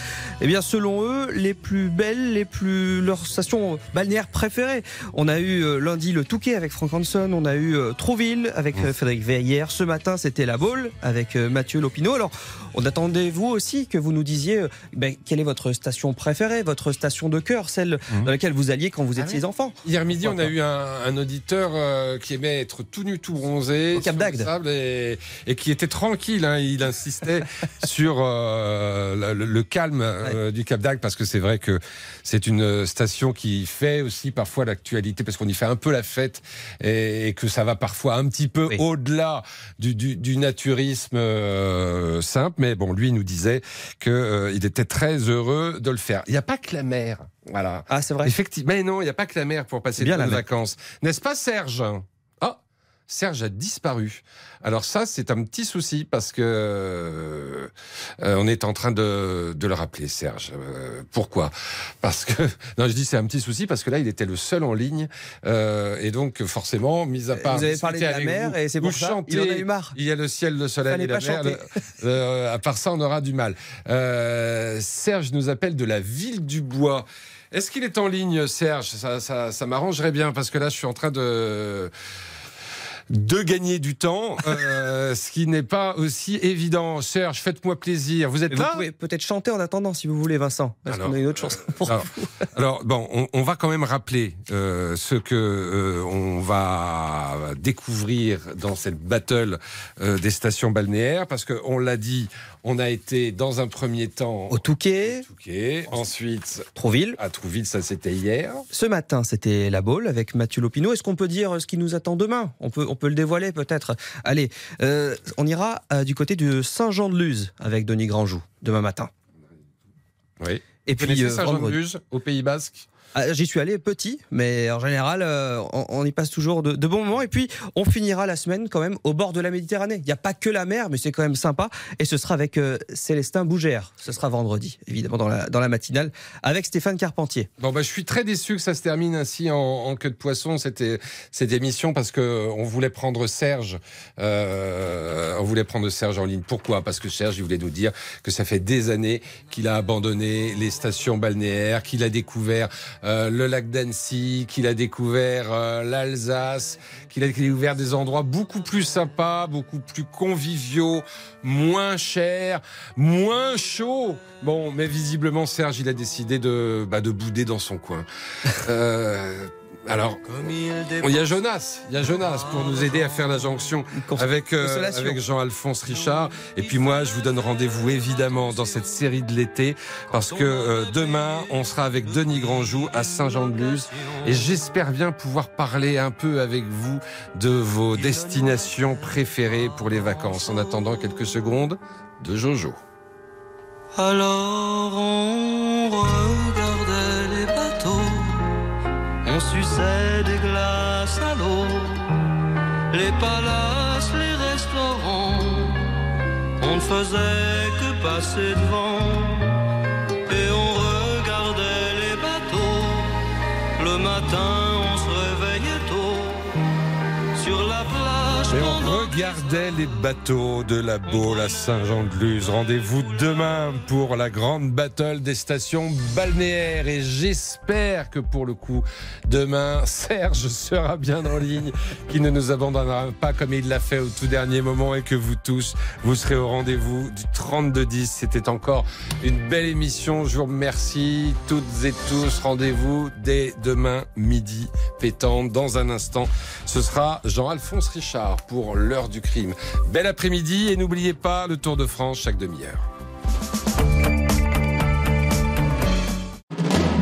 Speaker 10: eh bien, selon eux, les plus belles, les plus leurs stations balnéaires préférées. On a eu euh, lundi le Touquet avec Frank Hanson, on a eu euh, Avec euh, Frédéric Veillère. Ce matin, c'était la Baule avec euh, Mathieu Lopineau. Alors, on attendait vous aussi que vous nous disiez euh, ben, quelle est votre station préférée, votre station de cœur, celle dans laquelle vous alliez quand vous étiez enfant.
Speaker 3: Hier midi, on a eu un, un auditeur euh, qui aimait être tout nu, tout bronzé,
Speaker 10: Au Cap
Speaker 3: sable et, et qui était tranquille. hein. Il insistait sur euh, le, le calme euh, du Cap d'Agde parce que c'est vrai que c'est une station qui fait aussi parfois l'actualité parce qu'on y fait un peu la fête et, et que ça va parfois un petit peu au-delà du, du- du naturisme euh, simple. Mais bon, lui nous disait que euh, il était très heureux de le faire. Il n'y a pas que la mer. Voilà.
Speaker 10: Ah, c'est vrai.
Speaker 3: Effectivement. Mais non, il n'y a pas que la mer pour passer de
Speaker 10: bien la
Speaker 3: bonnes vacances. N'est-ce pas, Serge? Serge a disparu. Alors ça, c'est un petit souci parce que euh, on est en train de, de le rappeler, Serge. Euh, pourquoi? Parce que non, je dis c'est un petit souci parce que là, il était le seul en ligne euh, et donc forcément, mis à part
Speaker 10: Vous avez parlé de la mer
Speaker 3: vous,
Speaker 10: et c'est pour ça, il en a eu marre.
Speaker 3: Il y a le ciel, le soleil et la mer. Le- euh, à part ça, on aura du mal. Euh, Serge nous appelle de la ville du Bois. Est-ce qu'il est en ligne, Serge? Ça, ça, ça m'arrangerait bien parce que là, je suis en train de de gagner du temps, euh, ce qui n'est pas aussi évident. Serge, faites-moi plaisir. Vous êtes
Speaker 10: Vous
Speaker 3: là
Speaker 10: pouvez peut-être chanter en attendant si vous voulez, Vincent. Parce
Speaker 3: Alors,
Speaker 10: qu'on a une autre chanson pour
Speaker 3: alors, alors, bon, on, on va quand même rappeler euh, ce que euh, on va découvrir dans cette battle euh, des stations balnéaires, parce que on l'a dit, on a été dans un premier temps
Speaker 10: au Touquet,
Speaker 3: Touquet, ensuite
Speaker 10: Trouville.
Speaker 3: À Trouville, ça c'était hier.
Speaker 10: Ce matin, c'était la Baule avec Mathieu Lopineau. Est-ce qu'on peut dire ce qui nous attend demain? On peut, on peut le dévoiler peut-être. Allez, euh, on ira euh, du côté de Saint-Jean-de-Luz avec Denis Grandjou demain matin.
Speaker 3: Oui.
Speaker 10: Et
Speaker 3: Vous
Speaker 10: puis euh.
Speaker 3: Saint-Jean-de-Luz, au Pays Basque?
Speaker 10: Ah, J'y suis allé petit, mais en général, euh, on, y passe toujours de, bons moments. Et puis, on finira la semaine quand même au bord de la Méditerranée. Il n'y a pas que la mer, mais c'est quand même sympa. Et ce sera avec euh, Célestin Bougère. Ce sera vendredi, évidemment, dans la, matinale, avec Stéphane Carpentier.
Speaker 3: Bon, bah, je suis très déçu que ça se termine ainsi en, queue de poisson, cette, cette émission, parce que on voulait prendre Serge, euh, on voulait prendre Serge en ligne. Pourquoi? Parce que Serge, il voulait nous dire que ça fait des années qu'il a abandonné les stations balnéaires, qu'il a découvert euh, le lac d'Annecy, qu'il a découvert euh, l'Alsace, qu'il a découvert des endroits beaucoup plus sympas, beaucoup plus conviviaux, moins chers, moins chauds. Bon, mais visiblement, Serge, il a décidé de, bah, de bouder dans son coin. Euh, alors, il y a Jonas, il y a Jonas pour nous aider à faire la jonction avec, euh, avec Jean-Alphonse Richard. Et puis moi, je vous donne rendez-vous évidemment dans cette série de l'été parce que euh, demain, on sera avec Denis Grandjou à Saint-Jean-de-Luz et j'espère bien pouvoir parler un peu avec vous de vos destinations préférées pour les vacances. En attendant quelques secondes de Jojo.
Speaker 22: Alors on on suçait des glaces à l'eau,
Speaker 10: les palaces, les restaurants. On ne faisait que passer devant et on regardait les bateaux. Le matin,
Speaker 3: Et on regardait les bateaux de la Baule à Saint-Jean-de-Luz. Rendez-vous demain pour la grande battle des stations balnéaires. Et j'espère que pour le coup, demain, Serge sera bien en ligne, qui ne nous abandonnera pas comme il l'a fait au tout dernier moment et que vous tous, vous serez au rendez-vous du 32-10. C'était encore une belle émission. Je vous remercie toutes et tous. Rendez-vous dès demain midi pétante. Dans un instant, ce sera Jean-Alphonse Richard pour l'heure du crime. Bel après-midi et n'oubliez pas le Tour de France chaque demi-heure.